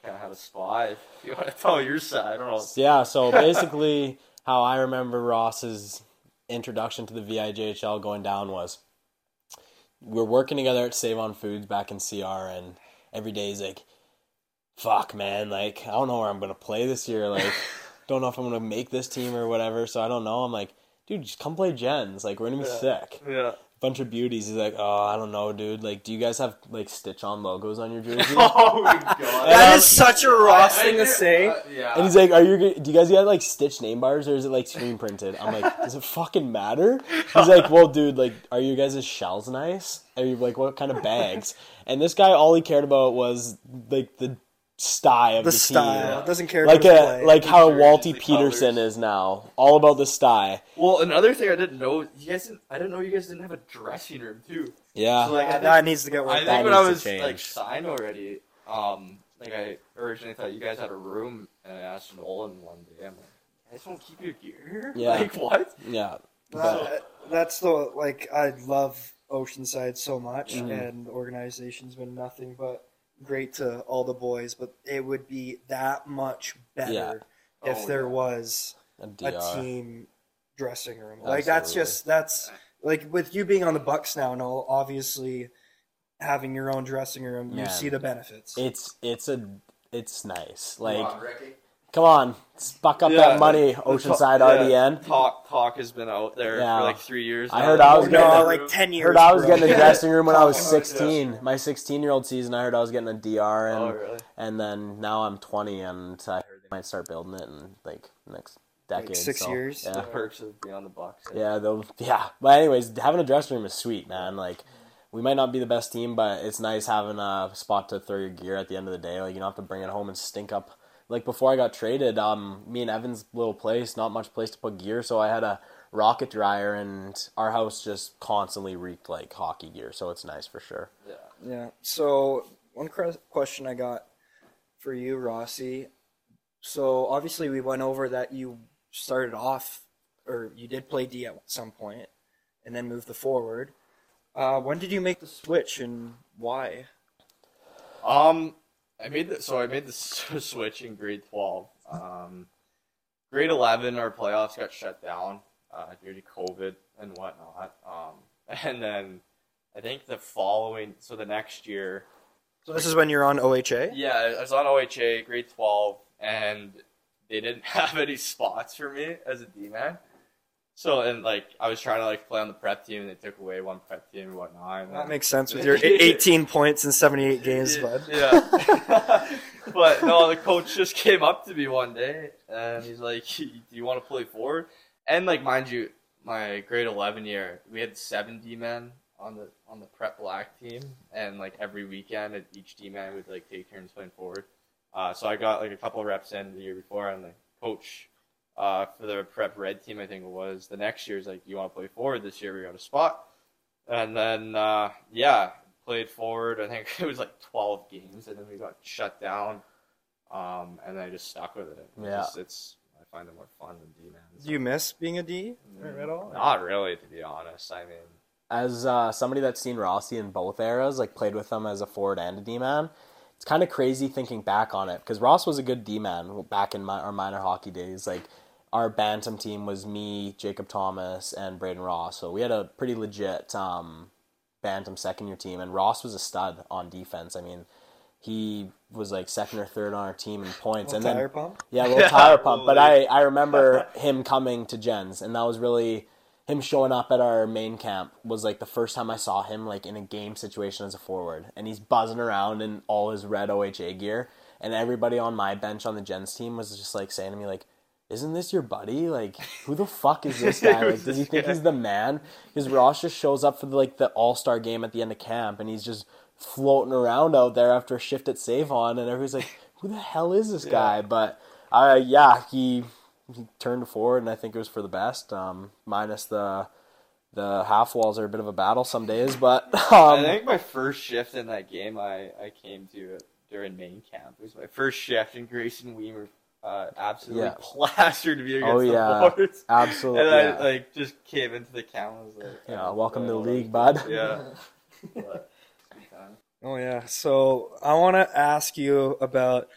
kind of had a spot. If you want to tell your side, I don't know. Yeah, so basically, how I remember Ross's introduction to the VIJHL going down was we're working together at Save on Foods back in CR, and every day he's like, "Fuck, man! Like, I don't know where I'm gonna play this year. Like, don't know if I'm gonna make this team or whatever. So I don't know." I'm like, "Dude, just come play Gens. Like, we're gonna be sick." Yeah. Bunch of beauties. He's like, "Oh, I don't know, dude. Like, do you guys have like stitch on logos on your jersey?" Oh my god. That is such a Ross I thing to say. uh, yeah. And he's like, "Are you? Do you guys get like stitch name bars or is it like screen printed?" I'm like, "Does it fucking matter?" He's like, "Well, dude, like, are you guys' shells nice? Are you like what kind of bags?" And this guy, all he cared about was like the style of The the, style team, doesn't care. like a playing. like how jerseys, Walty Peterson colours. is now, all about the style. Well, another thing I didn't know, you guys didn't. I didn't know you guys didn't have a dressing room too. Yeah, So, like, I think- that needs to get I worked think That when I was change. like signed already, um, like I originally thought you guys had a room, and I asked Nolan one day, I'm like, I just don't keep your gear? Yeah. Like what?" yeah, That- that's the like I love Oceanside so much, Mhm. and organization's been nothing but great to all the boys. But it would be that much better Yeah. if Oh, there yeah. was a a team dressing room. Like that's Absolutely. just that's like with you being on the Bucks now, Noel. Obviously, having your own dressing room, you Man. see the benefits. It's it's a it's nice. Come Like, on, Ricky. Come on, buck up Yeah, that money, Oceanside talk- RDN. yeah, Talk talk has been out there Yeah. for like three years. I now. heard I was oh, no, getting- like ten years. heard I was bro. getting a dressing room when I was Oh, 16. My 16 year old season, I heard I was getting a DR, and Oh really? and then now I'm 20, and I heard they might start building it in like next decade. six so, years? The Yeah, perks of being on the Bucks. yeah, they'll yeah. But anyways, having a dressing room is sweet, man. Like. We might not be the best team, but it's nice having a spot to throw your gear at the end of the day. Like you don't have to bring it home and stink up. Like before I got traded, um, me and Evan's little place, not much place to put gear, so I had a rocket dryer, and our house just constantly reeked like hockey gear. So it's nice for sure. Yeah. Yeah. So one cre- question I got for you, Rossi. So obviously we went over that you started off, or you did play D at some point, and then moved the forward. Uh, when did you make the switch and why? Um, I made the so I made the switch in grade twelve. Um, grade eleven, our playoffs got shut down uh, due to COVID and whatnot. Um, and then I think the following, so the next year, So this is when you're on OHA. yeah, I was on OHA, grade twelve, and they didn't have any spots for me as a D man. So and like I was trying to like play on the prep team, and they took away one prep team and whatnot. and That makes sense with your 18 points in 78 games, bud. yeah. but no, the coach just came up to me one day and he's like, "Do you want to play forward?" And like, mind you, my grade eleven year, we had seven D men on the on the prep black team, and like every weekend, at each D man would like take turns playing forward. Uh, so I got like a couple reps in the year before, and the coach uh, for the prep red team, I think it was the next year, is like, "You want to play forward this year? We got a spot." And then uh, yeah, played forward. I think it was like 12 games, and then we got shut down. Um, and then I just stuck with it. It's Yeah. just- it's I find it more fun than D man. Do you miss being a D at all? Not really, to be honest. I mean, as uh, somebody that's seen Rossi in both eras, like played with him as a forward and a D man, it's kind of crazy thinking back on it because Ross was a good D man back in my, our minor hockey days. Like our bantam team was me, Jacob Thomas, and Brayden Ross, so we had a pretty legit um, bantam second year team, and Ross was a stud on defense. I mean. He was like second or third on our team in points, and then pump. yeah, a little tire pump. But I. I remember him coming to Gens, and that was really him showing up at our main camp was like the first time I saw him like in a game situation as a forward, and he's buzzing around in all his red OHA gear, and everybody on my bench on the Gens team was just like saying to me like. Isn't this your buddy? Like, who the fuck is this guy? Like, does he think he's the man? Because Ross just shows up for the, like the All Star game at the end of camp, and he's just floating around out there after a shift at Save On, and everybody's like, "Who the hell is this guy?" But uh, yeah, he he turned forward, and I think it was for the best. Um, minus the the half walls are a bit of a battle some days, but I um, think my first shift in that game I, I came to during main camp. It was my first shift, and Grayson Weimer uh, absolutely Yeah. plastered me against Oh, the yeah. boards. absolutely, And I yeah. like just came into the camp. and was like, Yeah, welcome to the league, bud. Yeah. But. Oh yeah. So I want to ask you about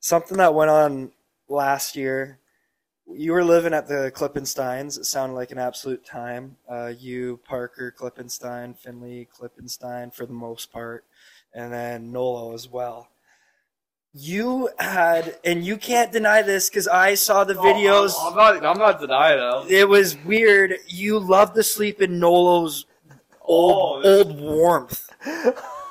something that went on last year. you were living at the Klippensteins. It sounded like an absolute time. Uh, you, Parker, Klippenstein, Finley, Klippenstein for the most part, and then Nolo as well. You had, and you can't deny this because I saw the videos. I'm, not. I'm not denying it. It was weird. You loved to sleep in Nolo's old Oh, old warmth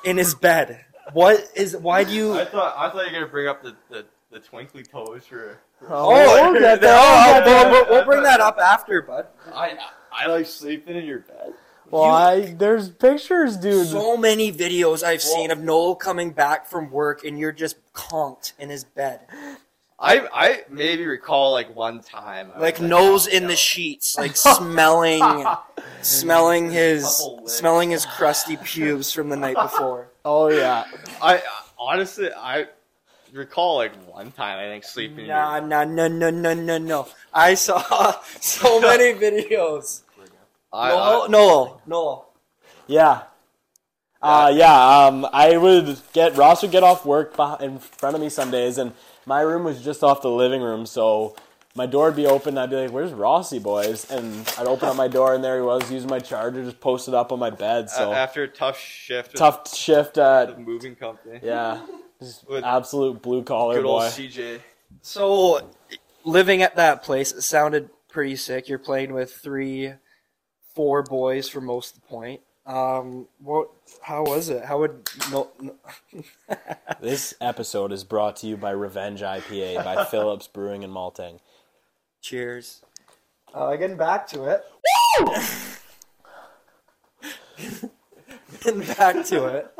in his bed. What is? Why do you? I thought. I thought you were gonna bring up the the, the twinkly toes for. Oh, we'll get there. Oh, we'll, we'll- we'll bring that up after, bud. I I like sleeping in your bed. Well, I there's pictures, dude. So many videos I've seen of Noel coming back from work and you're just conked in his bed, I I maybe recall like one time. I like nose in the sheets, like smelling, smelling his, Couple licks. smelling his crusty pubes from the night before. oh yeah. I honestly I recall like one time I think sleeping. in your Nah, nah, no, no, no, no, no. I saw so many videos. I, Noel, I, Noel, Noel. Yeah. Uh, yeah, um, I would get, Ross would get off work in front of me some days, and my room was just off the living room, so my door would be open, And I'd be like, where's Rossi, boys? And I'd open up my door, and there he was, using my charger, just posted up on my bed, so a- after a tough shift, with tough shift the at, moving company. yeah, just With absolute blue-collar Good old. CJ. So, living at that place, it sounded pretty sick. You're playing with three, four boys for most of the point. Um, what? How was it? How would no? no This episode is brought to you by Revenge IPA by Phillips Brewing and Malting. cheers. Uh, getting back to it. getting back to it.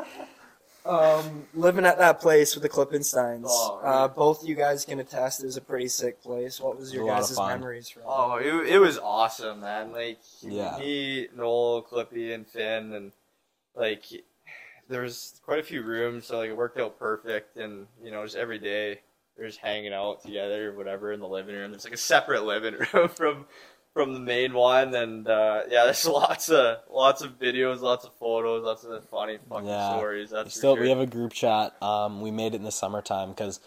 Um, living at that place with the Klippensteins. Oh, uh, both you guys can attest it was a pretty sick place. What was your A lot of guys' memories from? Oh, it, it was awesome, man. Like Yeah. me, Noel, Clippy, and Finn, and like there was quite a few rooms, so like it worked out perfect. And you know, just every day they're just hanging out together, whatever, in the living room. There's like a separate living room from from the main one, and uh, yeah, there's lots of lots of videos, lots of photos, lots of funny fucking Yeah. stories. That's still sure. we have a group chat. Um, we made it in the summertime because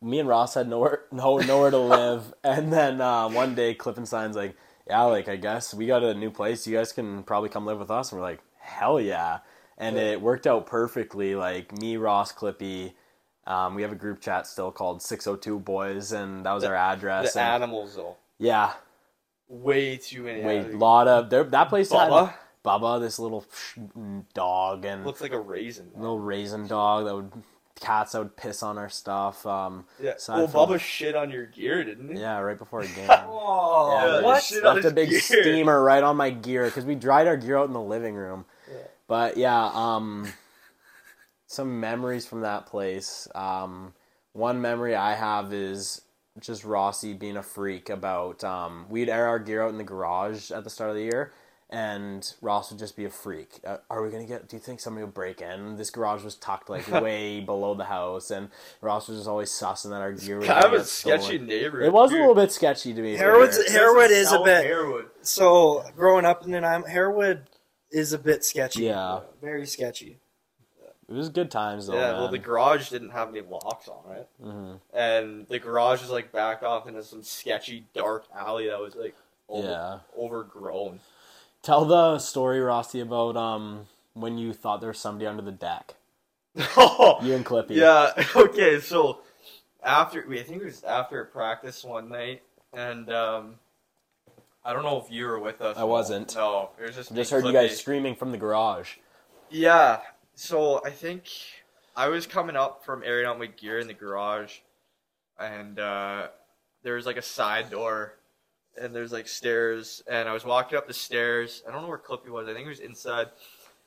me and Ross had nowhere no nowhere to live, and then uh, one day Klippenstein's like, "Yeah, like I guess we got a new place. You guys can probably come live with us." And we're like, "Hell yeah!" And it worked out perfectly. Like me, Ross, Clippy. Um, we have a group chat still called 602 Boys, and that was our address. the and- animals though. yeah, Way too many. wait, animals. lot of there. That place Bubba had Bubba, this little dog, and looks like a raisin. little raisin dog that would cats that would piss on our stuff. Um, Yeah. Well, from- Bubba shit on your gear, didn't he? yeah, right before a game. Oh, Yeah, what? shit Left a big gear. steamer right on my gear because we dried our gear out in the living room. But yeah, um, some memories from that place. Um, one memory I have is just Rossi being a freak about. Um, we'd air our gear out in the garage at the start of the year, and Ross would just be a freak. Uh, are we gonna get? Do you think somebody will break in? This garage was tucked like way below the house, and Ross was just always sussing that our gear. was Kind of a sketchy stolen. neighborhood. It was a little bit sketchy to me. Harewood's- fair. Harewood is a bit- Harewood. So growing up in I'm Harewood is a bit sketchy. Yeah. very sketchy. It was good times though. Yeah, well, the garage didn't have any locks on it, hmm and the garage was like backed off into some sketchy dark alley that was like over, Yeah. overgrown. Tell the story, Rossi, about um when you thought there was somebody under the deck. oh, You and Clippy. yeah. Okay, so after I think it was after practice one night, and um, I don't know if you were with us. I wasn't. No, it was just I just heard you guys screaming from the garage. Yeah. So I think I was coming up from airing out my gear in the garage, and uh, there was like a side door, and there's like stairs, and I was walking up the stairs. I don't know where Clippy was. I think he was inside,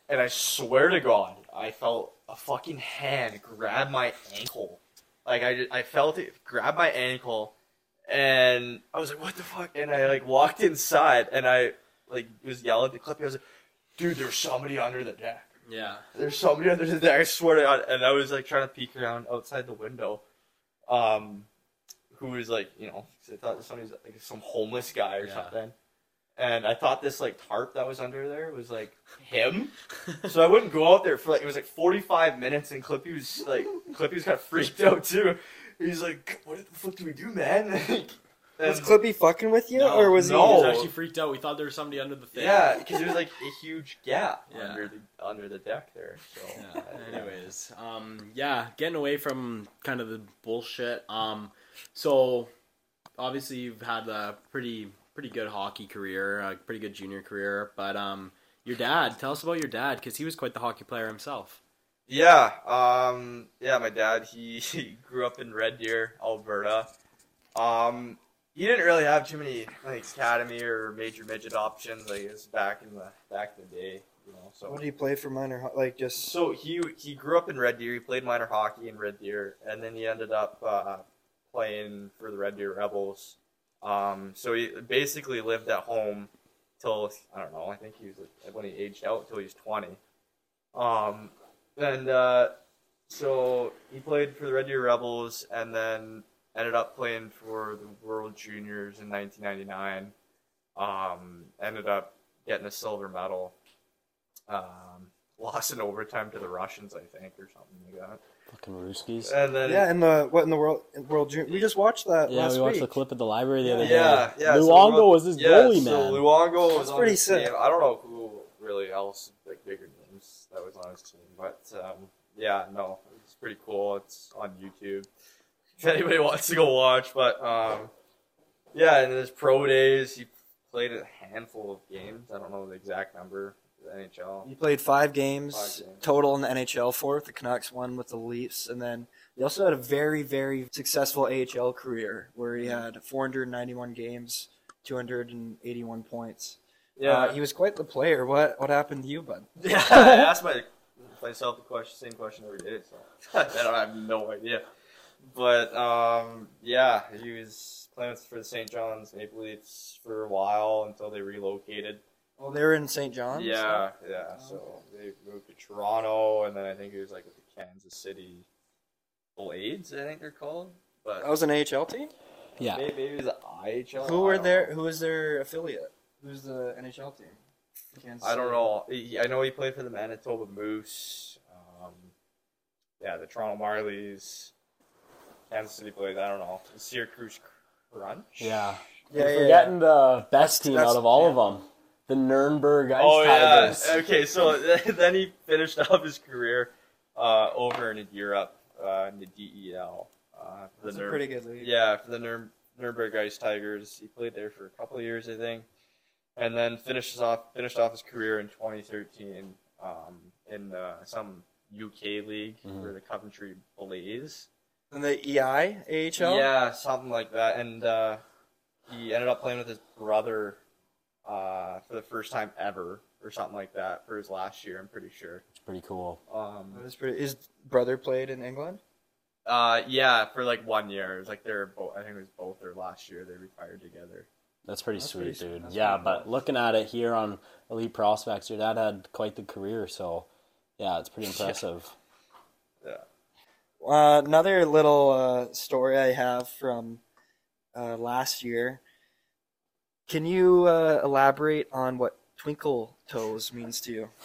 and I swear to God, I felt a fucking hand grab my ankle. Like I, I felt it grab my ankle, and I was like, "What the fuck?" And I like walked inside, and I like was yelling at Clippy. I was like, "Dude, there's somebody under the deck." Yeah. There's somebody under the deck. I swear to God. And I was like trying to peek around outside the window. Um, who was like, you know, 'cause I thought somebody's like some homeless guy or Yeah. something. And I thought this like tarp that was under there was like him. so I wouldn't go out there for like it was like 45 minutes, and Clippy was like Clippy was kind of freaked out too. He's like, "What the fuck do we do, man?" Was Clippy fucking with you, No, or was He no. was he? actually freaked out. We thought there was somebody under the thing. Yeah, because there was like a huge gap Yeah. under the under the deck there. So Yeah. Anyways, um, yeah, getting away from kind of the bullshit. Um, so obviously you've had a pretty pretty good hockey career, a pretty good junior career, but um, your dad. Tell us about your dad because he was quite the hockey player himself. Yeah, um, yeah. My dad, he, he grew up in Red Deer, Alberta. Um, he didn't really have too many like academy or major midget options. Like it was back in the back in the day, you know. So What did he play for minor? Like just So he he grew up in Red Deer. He played minor hockey in Red Deer, and then he ended up uh, playing for the Red Deer Rebels. Um, so he basically lived at home till I don't know. I think he was like, when he aged out till he was twenty. Um, and uh, so he played for the Red Deer Rebels, and then ended up playing for the World Juniors in 1999. Um, ended up getting a silver medal. Um, lost in overtime to the Russians, I think, or something like that. Fucking Ruskies. And then yeah, in the what in the world in World Junior? We just watched that Yeah, last we watched week. the clip at the library the other yeah, day. yeah. so Luongo Lu- was his yeah, goalie, so man. Luongo was on pretty sick. team. I don't know who really else like bigger names that was on his team, but um, yeah, no, it's pretty cool. It's on YouTube if anybody wants to go watch. But um, yeah, in his pro days, he played a handful of games. I don't know the exact number. for The NHL. He played five games, Five games. total in the NHL. Four with the Canucks, one with the Leafs, and then he also had a very, very successful AHL career where he had 491 games, 281 points. Yeah, Uh, he was quite the player. What what happened to you, bud? Yeah, I asked my, myself the question, same question every day, so I don't have no idea. But um, yeah, he was playing for the St. John's Maple Leafs for a while until they relocated. Well, they were in St. John's. Yeah, yeah. So they moved to Toronto, and then I think he was like with the Kansas City Blades, I think they're called. But that was an AHL team. Yeah. maybe, maybe it was the IHL. Who were their know. Who was their affiliate? Who's the NHL team? Kansas I don't City. know. He- I know he played for the Manitoba Moose. Um, yeah, the Toronto Marlies, Kansas City Blades. I don't know. The Syracuse Crunch. Yeah. Yeah, You're yeah, forgetting the best team that's- out of all of them. The Nuremberg Ice Oh yeah. Tigers. Okay, so then he finished off his career uh, over in Europe uh, in the DEL. Uh, That's the a Nurem- pretty good league. Yeah, for the Nurem- Nuremberg Ice Tigers. He played there for a couple of years, I think, and then finishes off finished off his career in 2013 um, in uh, some UK league Mhm. for the Coventry Blaze. And the EI AHL. Yeah, something like that. And uh, he ended up playing with his brother uh, for the first time ever, or something like that, for his last year. I'm pretty sure. It's pretty cool. Um, That was pretty. His brother played in England. uh, yeah, for like one year. It was like they're both. I think it was both their last year. They retired together. That's pretty That's sweet, pretty- dude. yeah, but cool. looking at it here on Elite Prospects, your dad had quite the career, so yeah, it's pretty impressive. Uh, another little uh, story I have from uh, last year. Can you uh, elaborate on what twinkle toes means to you?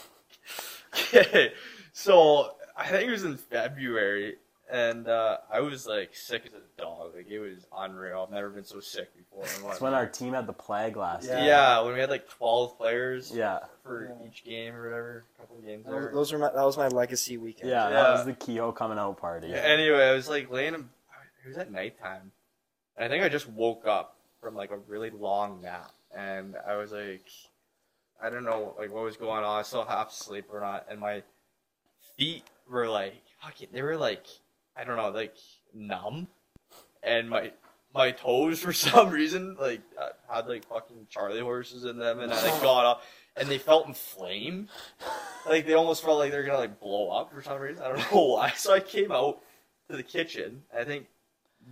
Okay, so I think it was in February, and uh, I was like sick as a dog. Like it was unreal. I've never been so sick before. That's when our team had the plague last Yeah. year. yeah, when we had like twelve players Yeah. for Yeah. each game or whatever, a couple games. Those, there. those were my, that was my legacy weekend. Yeah, that was the Kehoe coming out party. Anyway, I was like laying. in- It was at nighttime, and I think I just woke up from like a really long nap, and I was like, I don't know like what was going on. I was still half asleep or not, and my feet were like, fuck it, they were like, I don't know, like numb, and my my toes for some reason like uh, had like fucking Charlie horses in them, and I like got up, and they felt inflamed. Like they almost felt like they're gonna like blow up for some reason. I don't know why. So I came out to the kitchen. I think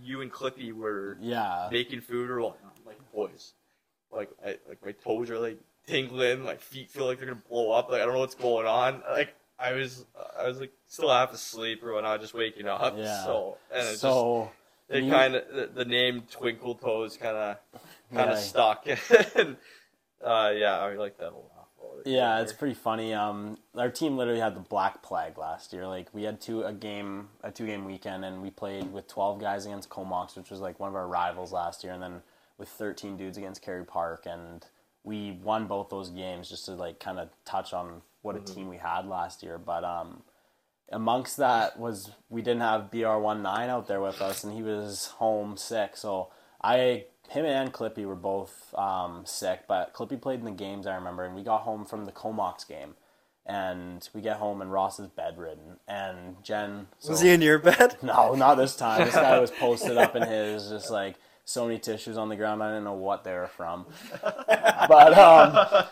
you and Clippy were Yeah. making food or whatnot. I'm like boys, like I, like my toes are like tingling. My feet feel like they're gonna blow up. Like I don't know what's going on. Like I was I was like still half asleep or whatnot, just waking up. Yeah. So and it just So it kind of the, the name Twinkle Toes kind of kind of Yeah. stuck. and, uh, yeah, I like that a lot. Yeah, it's pretty funny. Um, our team literally had the black plague last year. Like we had two a game, a two game weekend, and we played with twelve guys against Comox, which was like one of our rivals last year. And then with 13 dudes against Kerry Park, and we won both those games. Just to like kind of touch on what a team we had last year, but um, amongst that was we didn't have BR19 out there with us, and he was home sick. So I, him and Clippy were both um, sick, but Clippy played in the games I remember, and we got home from the Comox game, and we get home and Ross is bedridden, and Jen so, Was he in your bed? no, not this time. This guy was posted up in his, just like so many tissues on the ground. I didn't know what they were from. but um,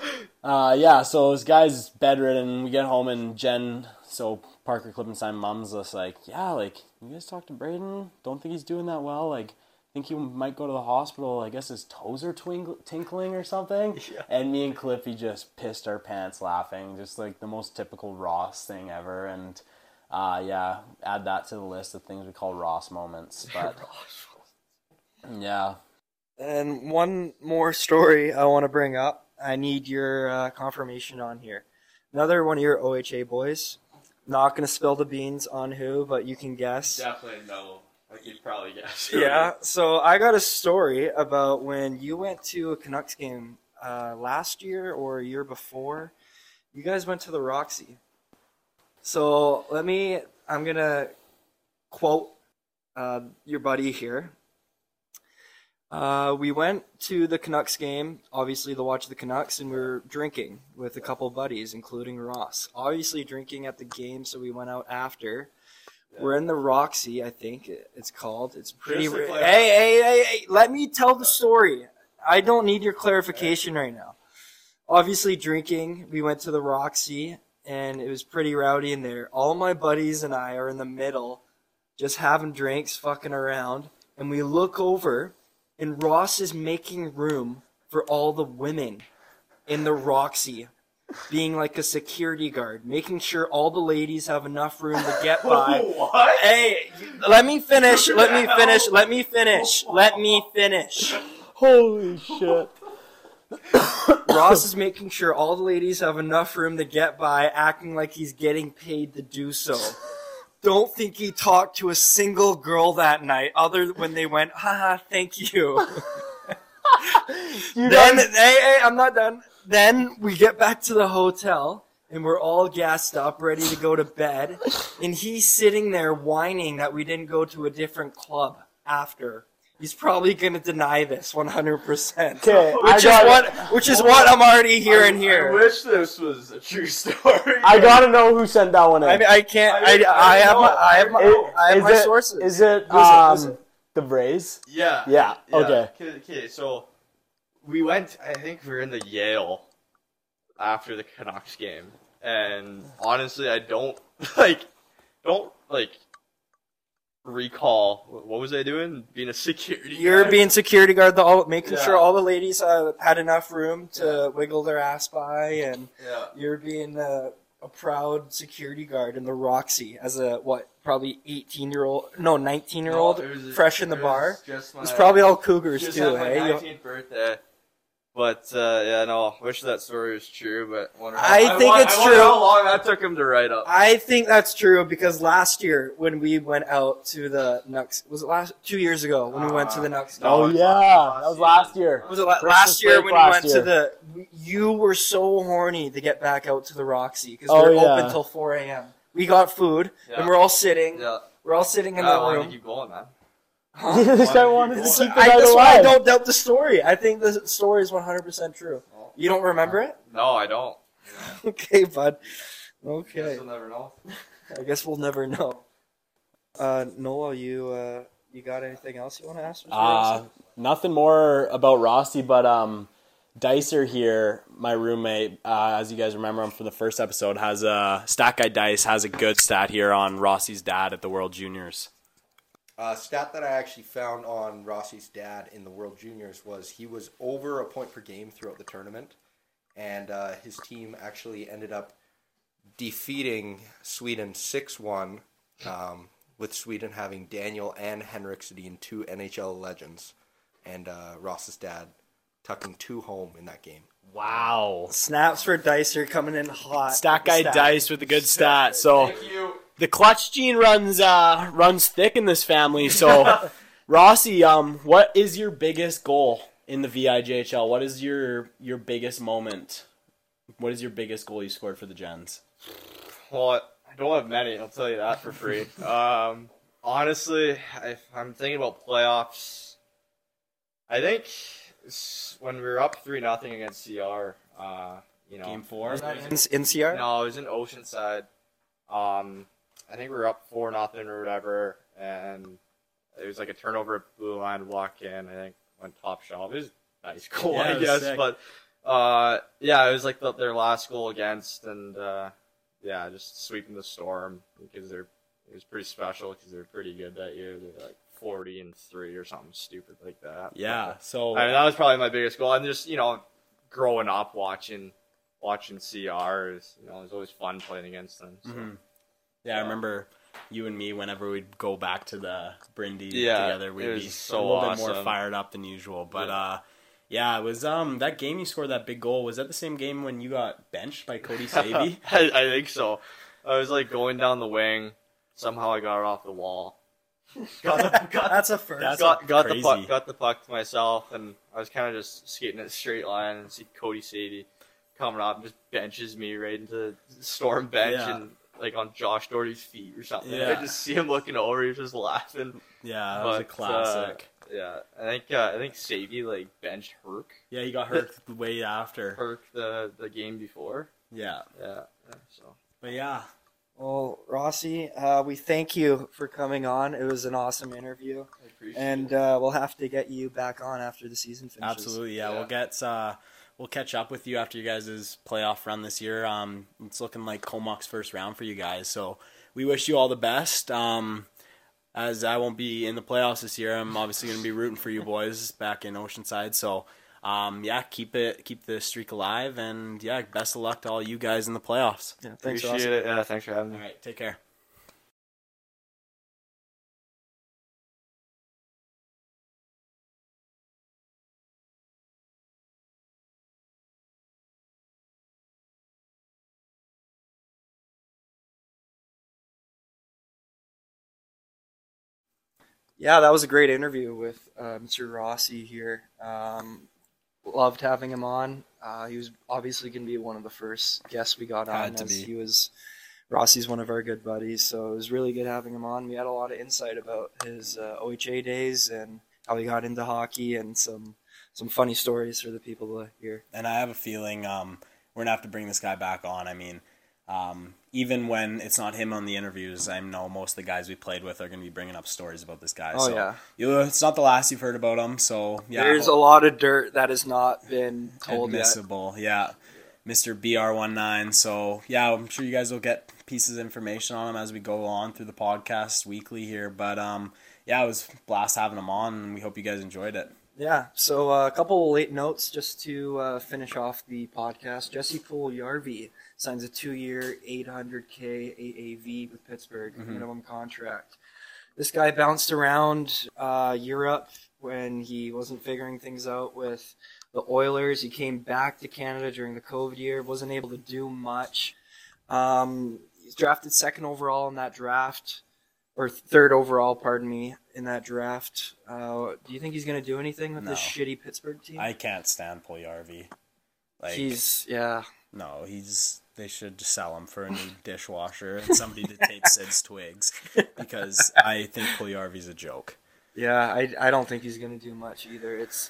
uh, yeah, so this guy's bedridden. We get home and Jen, so Parker Klippenstein mom's just like, yeah, like you guys talk to Brayden. Don't think he's doing that well. Like. Think he might go to the hospital. I guess his toes are twinkle, tinkling or something. And me and Clippy just pissed our pants laughing, just like the most typical Ross thing ever. And uh, yeah, add that to the list of things we call Ross moments. But yeah, And one more story I want to bring up. I need your uh, confirmation on here. Another one of your OHA boys. Not going to spill the beans on who, but you can guess. Definitely no. Like you'd probably guess. Yeah, so I got a story about when you went to a Canucks game uh, last year or a year before. You guys went to the Roxy. So let me, I'm going to quote uh, your buddy here. Uh, we went to the Canucks game, obviously to watch the Canucks, and we were drinking with a couple buddies, including Ross. Obviously drinking at the game, so we went out after. We're in the Roxy, I think it's called. It's pretty. Hey, hey, hey, hey! Let me tell the story. I don't need your clarification right now. Obviously, drinking. We went to the Roxy, and it was pretty rowdy in there. All my buddies and I are in the middle, just having drinks, fucking around, and we look over, and Ross is making room for all the women in the Roxy being like a security guard, making sure all the ladies have enough room to get by. What? Hey, let me finish. Let me finish. Let me finish. Let me finish. holy shit! Ross is making sure all the ladies have enough room to get by, acting like he's getting paid to do so. Don't think he talked to a single girl that night, other when they went, haha, thank you. then, hey, hey, I'm not done. Then we get back to the hotel and we're all gassed up, ready to go to bed. And he's sitting there whining that we didn't go to a different club after. He's probably going to deny this 100%. Okay, Which I is got what, which is what I'm already hearing I here. I wish this was a true story. I gotta know who sent that one in. I mean, I can't. I, I- I, I have know. my. I have my. Is- I have my it- sources. Is it Who is it? Who is um it? the Braves? Yeah. Yeah, okay. Okay, okay, so we went. I think we were in the Yale after the Canucks game, and honestly, I don't like, don't like recall what was I doing? Being a security. You're being security guard, the, all, making Yeah. sure all the ladies uh, had enough room to wiggle their ass by, and Yeah. you're being uh, a proud security guard in the Roxy as a what? Probably 18 year old, no, 19 year old, No, fresh in the it bar. was my, It's probably all Cougars too, hey? 19th birthday. But uh, yeah, no. Wish that story was true, but wonder I how, think won- it's I wonder true. How long that took him to write up? I think that's true because last year when we went out to the Nux, was it last two years ago when we went to the Nux? No, Oh yeah, that was last year. Was it la- last year when last we went year. to the? You were so horny to get back out to the Roxy because Oh, we were yeah. open till four a.m. We got food Yeah. and we're all sitting. yeah, We're all sitting in I the wanted room. keep going, man. this guy wanted to keep the I, night that's why I don't doubt the story. I think the story is one hundred percent true. You don't remember it? No, I don't. Okay, bud. Guess Okay, we'll never know. I guess we'll never know. Uh, Noah, you uh, you got anything else you want to ask? Mr. Uh, nothing more about Rossi, but um, Dicer here, my roommate, uh, as you guys remember him from the first episode, has a stat guy Dice has a good stat here on Rossi's dad at the World Juniors. Uh, stat that I actually found on Rossi's dad in the World Juniors was he was over a point per game throughout the tournament, and uh, his team actually ended up defeating Sweden six one, um, with Sweden having Daniel and Henrik Sedin, two NHL legends, and uh, Ross's dad tucking two home in that game. Wow. Snaps for Dicer coming in hot. Stat guy Dice with a good stat. So Thank you. The clutch gene runs uh runs thick in this family. So Rossi, um, what is your biggest goal in the VIJHL, what is your your biggest moment? What is your biggest goal you scored for the Gens? Well, I don't have many. I'll tell you that for free. um, honestly, if I'm thinking about playoffs, I think when we were up three nothing against CR, uh, you know, Game four. In, NCR? No, it was in Oceanside. Um, I think we were up four nothing or whatever, and it was like a turnover at blue line walk in. I think went top shelf. It was nice goal, Yeah, I guess. sick. But uh, yeah, it was like the, their last goal against, and uh, yeah, just sweeping the storm because they're it was pretty special because they're pretty good that year. They're like forty and three or something stupid like that. Yeah. So I mean, that was probably my biggest goal. And just, you know, growing up watching watching CRs, you know, it was always fun playing against them. So. Mhm. Yeah, I remember you and me whenever we'd go back to the Brindy Yeah, together, we'd be so a little bit more fired up than usual. But Yeah. uh yeah, it was um that game you scored that big goal. Was that the same game when you got benched by Cody Savy? I, I think so. I was like going down the wing. Somehow I got it off the wall. Got the, got, That's a first. That's got, got the puck, got the puck to myself, and I was kind of just skating in a straight line and see Cody Sadie coming up and just benches me right into the storm bench Yeah. and like on Josh Doherty's feet or something. Yeah. I just see him looking over, he's just laughing. yeah, that was a classic. Uh, yeah, I think uh, I think Sadie like benched Herc, yeah, he got hurt the way after. Herc the the game before. Yeah. Yeah, yeah, so But yeah. Well, Rossi, uh, we thank you for coming on. It was an awesome interview, I appreciate and it. uh, we'll have to get you back on after the season finishes. Absolutely, yeah. Yeah. We'll get uh, we'll catch up with you after you guys' playoff run this year. Um, it's looking like Comox first round for you guys, so we wish you all the best. Um, as I won't be in the playoffs this year, I'm obviously going to be rooting for you boys back in Oceanside. So, um, yeah, keep it, keep the streak alive, and yeah, best of luck to all you guys in the playoffs. Yeah, thanks, appreciate Rossi. it. Yeah, thanks for having me. All right, take care. Yeah, that was a great interview with uh, Mr. Rossi here. Um, loved having him on. Uh, he was obviously going to be one of the first guests we got on, Had be. he was. Rossi's one of our good buddies, so it was really good having him on. We had a lot of insight about his uh, OHA days and how he got into hockey, and some some funny stories for the people to hear. and I have a feeling um, we're gonna have to bring this guy back on. I mean, um, even when it's not him on the interviews, I know most of the guys we played with are gonna be bringing up stories about this guy. Oh so yeah, you, it's not the last you've heard about him. So yeah, there's a lot of dirt that has not been told yet. admissible. Yeah, Mr. BR19. So yeah, I'm sure you guys will get pieces of information on him as we go on through the podcast weekly here. But um, yeah, it was a blast having him on, and we hope you guys enjoyed it. Yeah, so uh, a couple of late notes just to uh, finish off the podcast. Jesse Puljärvi signs a two-year, 800k AAV with Pittsburgh Mhm. minimum contract. This guy bounced around uh, Europe when he wasn't figuring things out with the Oilers. He came back to Canada during the COVID year, wasn't able to do much. Um, he's drafted second overall in that draft, or third overall, pardon me, in that draft. Uh, do you think he's going to do anything with this shitty Pittsburgh team? I can't stand Puljärvi. Like he's yeah. No, he's. They should sell him for a new dishwasher and somebody to tape Sid's twigs because I think Puljärvi's a joke. Yeah, I, I don't think he's going to do much either. It's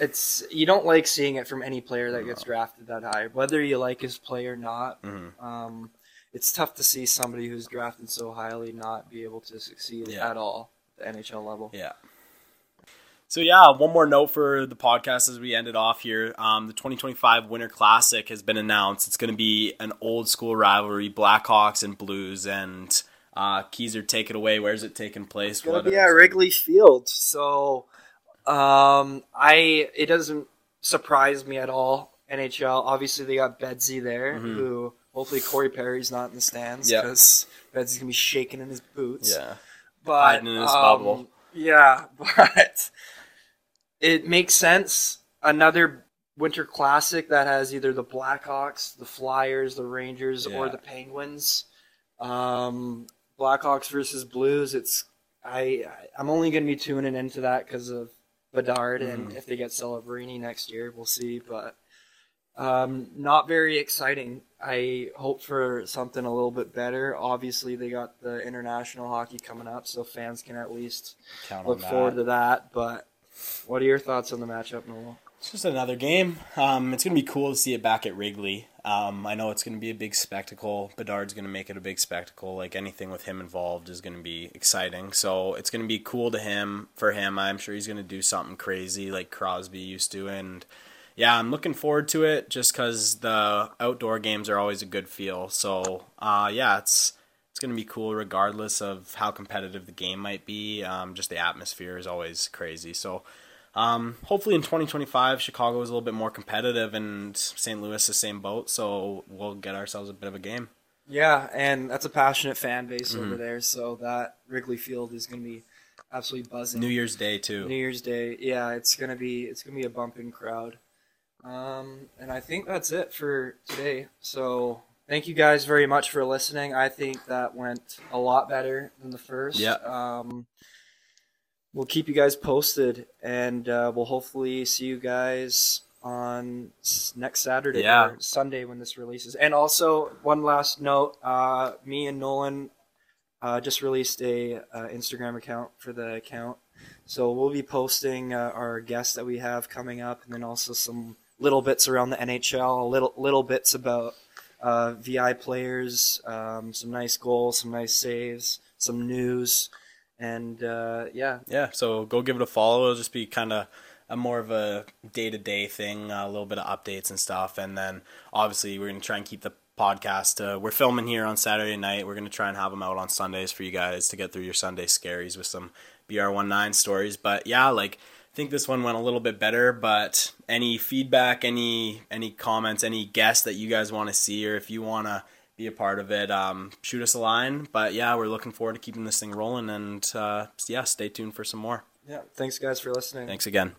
it's you don't like seeing it from any player that gets drafted that high, whether you like his play or not. Mhm. Um, it's tough to see somebody who's drafted so highly not be able to succeed Yeah. at all at the NHL level. Yeah. So yeah, one more note for the podcast as we ended off here. Um, the 2025 Winter Classic has been announced. It's going to be an old school rivalry, Blackhawks and Blues, and uh, Keyser, take it away. Where's it taking place? It's gonna be at? Wrigley Field, so um, I it doesn't surprise me at all. NHL, obviously they got Bedsy there, Mhm. who hopefully Corey Perry's not in the stands Yep. because Bedsy's gonna be shaking in his boots. Yeah. but Hiding in his um, bubble. Yeah, but it makes sense. Another winter classic that has either the Blackhawks, the Flyers, the Rangers, or the Penguins. Um, Blackhawks versus Blues. It's I I'm only going to be tuning into that because of Bedard, and if they get Celebrini next year, we'll see. But um, not very exciting. I hope for something a little bit better. Obviously, they got the international hockey coming up, so fans can at least Count look forward to that. But what are your thoughts on the matchup, Noel? It's just another game. Um, it's going to be cool to see it back at Wrigley. Um, I know it's going to be a big spectacle. Bedard's going to make it a big spectacle. Like anything with him involved is going to be exciting. So it's going to be cool to him. For him, I'm sure he's going to do something crazy like Crosby used to. And yeah, I'm looking forward to it just because the outdoor games are always a good feel. So uh, yeah, it's it's going to be cool regardless of how competitive the game might be. Um, just the atmosphere is always crazy. So. Um, hopefully in 2025, Chicago is a little bit more competitive, and St. Louis the same boat. So we'll get ourselves a bit of a game. Yeah, and that's a passionate fan base Mm-hmm. over there, so that Wrigley Field is going to be absolutely buzzing. New Year's Day too. New Year's Day, yeah, it's gonna be it's gonna be a bumping crowd. Um, and I think that's it for today. So thank you guys very much for listening. I think that went a lot better than the first. Yeah. Um, we'll keep you guys posted, and uh, we'll hopefully see you guys on next Saturday Yeah. or Sunday when this releases. And also, one last note: uh, me and Nolan uh, just released a uh, Instagram account for the account. So we'll be posting uh, our guests that we have coming up, and then also some little bits around the NHL, little little bits about uh, VI players, um, some nice goals, some nice saves, some news, and uh, yeah, Yeah, so go give it a follow. It'll just be kind of a more of a day to day thing, a little bit of updates and stuff, and then obviously we're gonna try and keep the podcast. Uh, we're filming here on Saturday night. We're gonna try and have them out on Sundays for you guys to get through your Sunday scaries with some BR19 stories. But yeah, like I think this one went a little bit better. But any feedback, any any comments, any guests that you guys want to see, or if you want to be a part of it, um, shoot us a line. But yeah, we're looking forward to keeping this thing rolling, and uh, yeah, stay tuned for some more. yeah. Thanks guys for listening. Thanks again.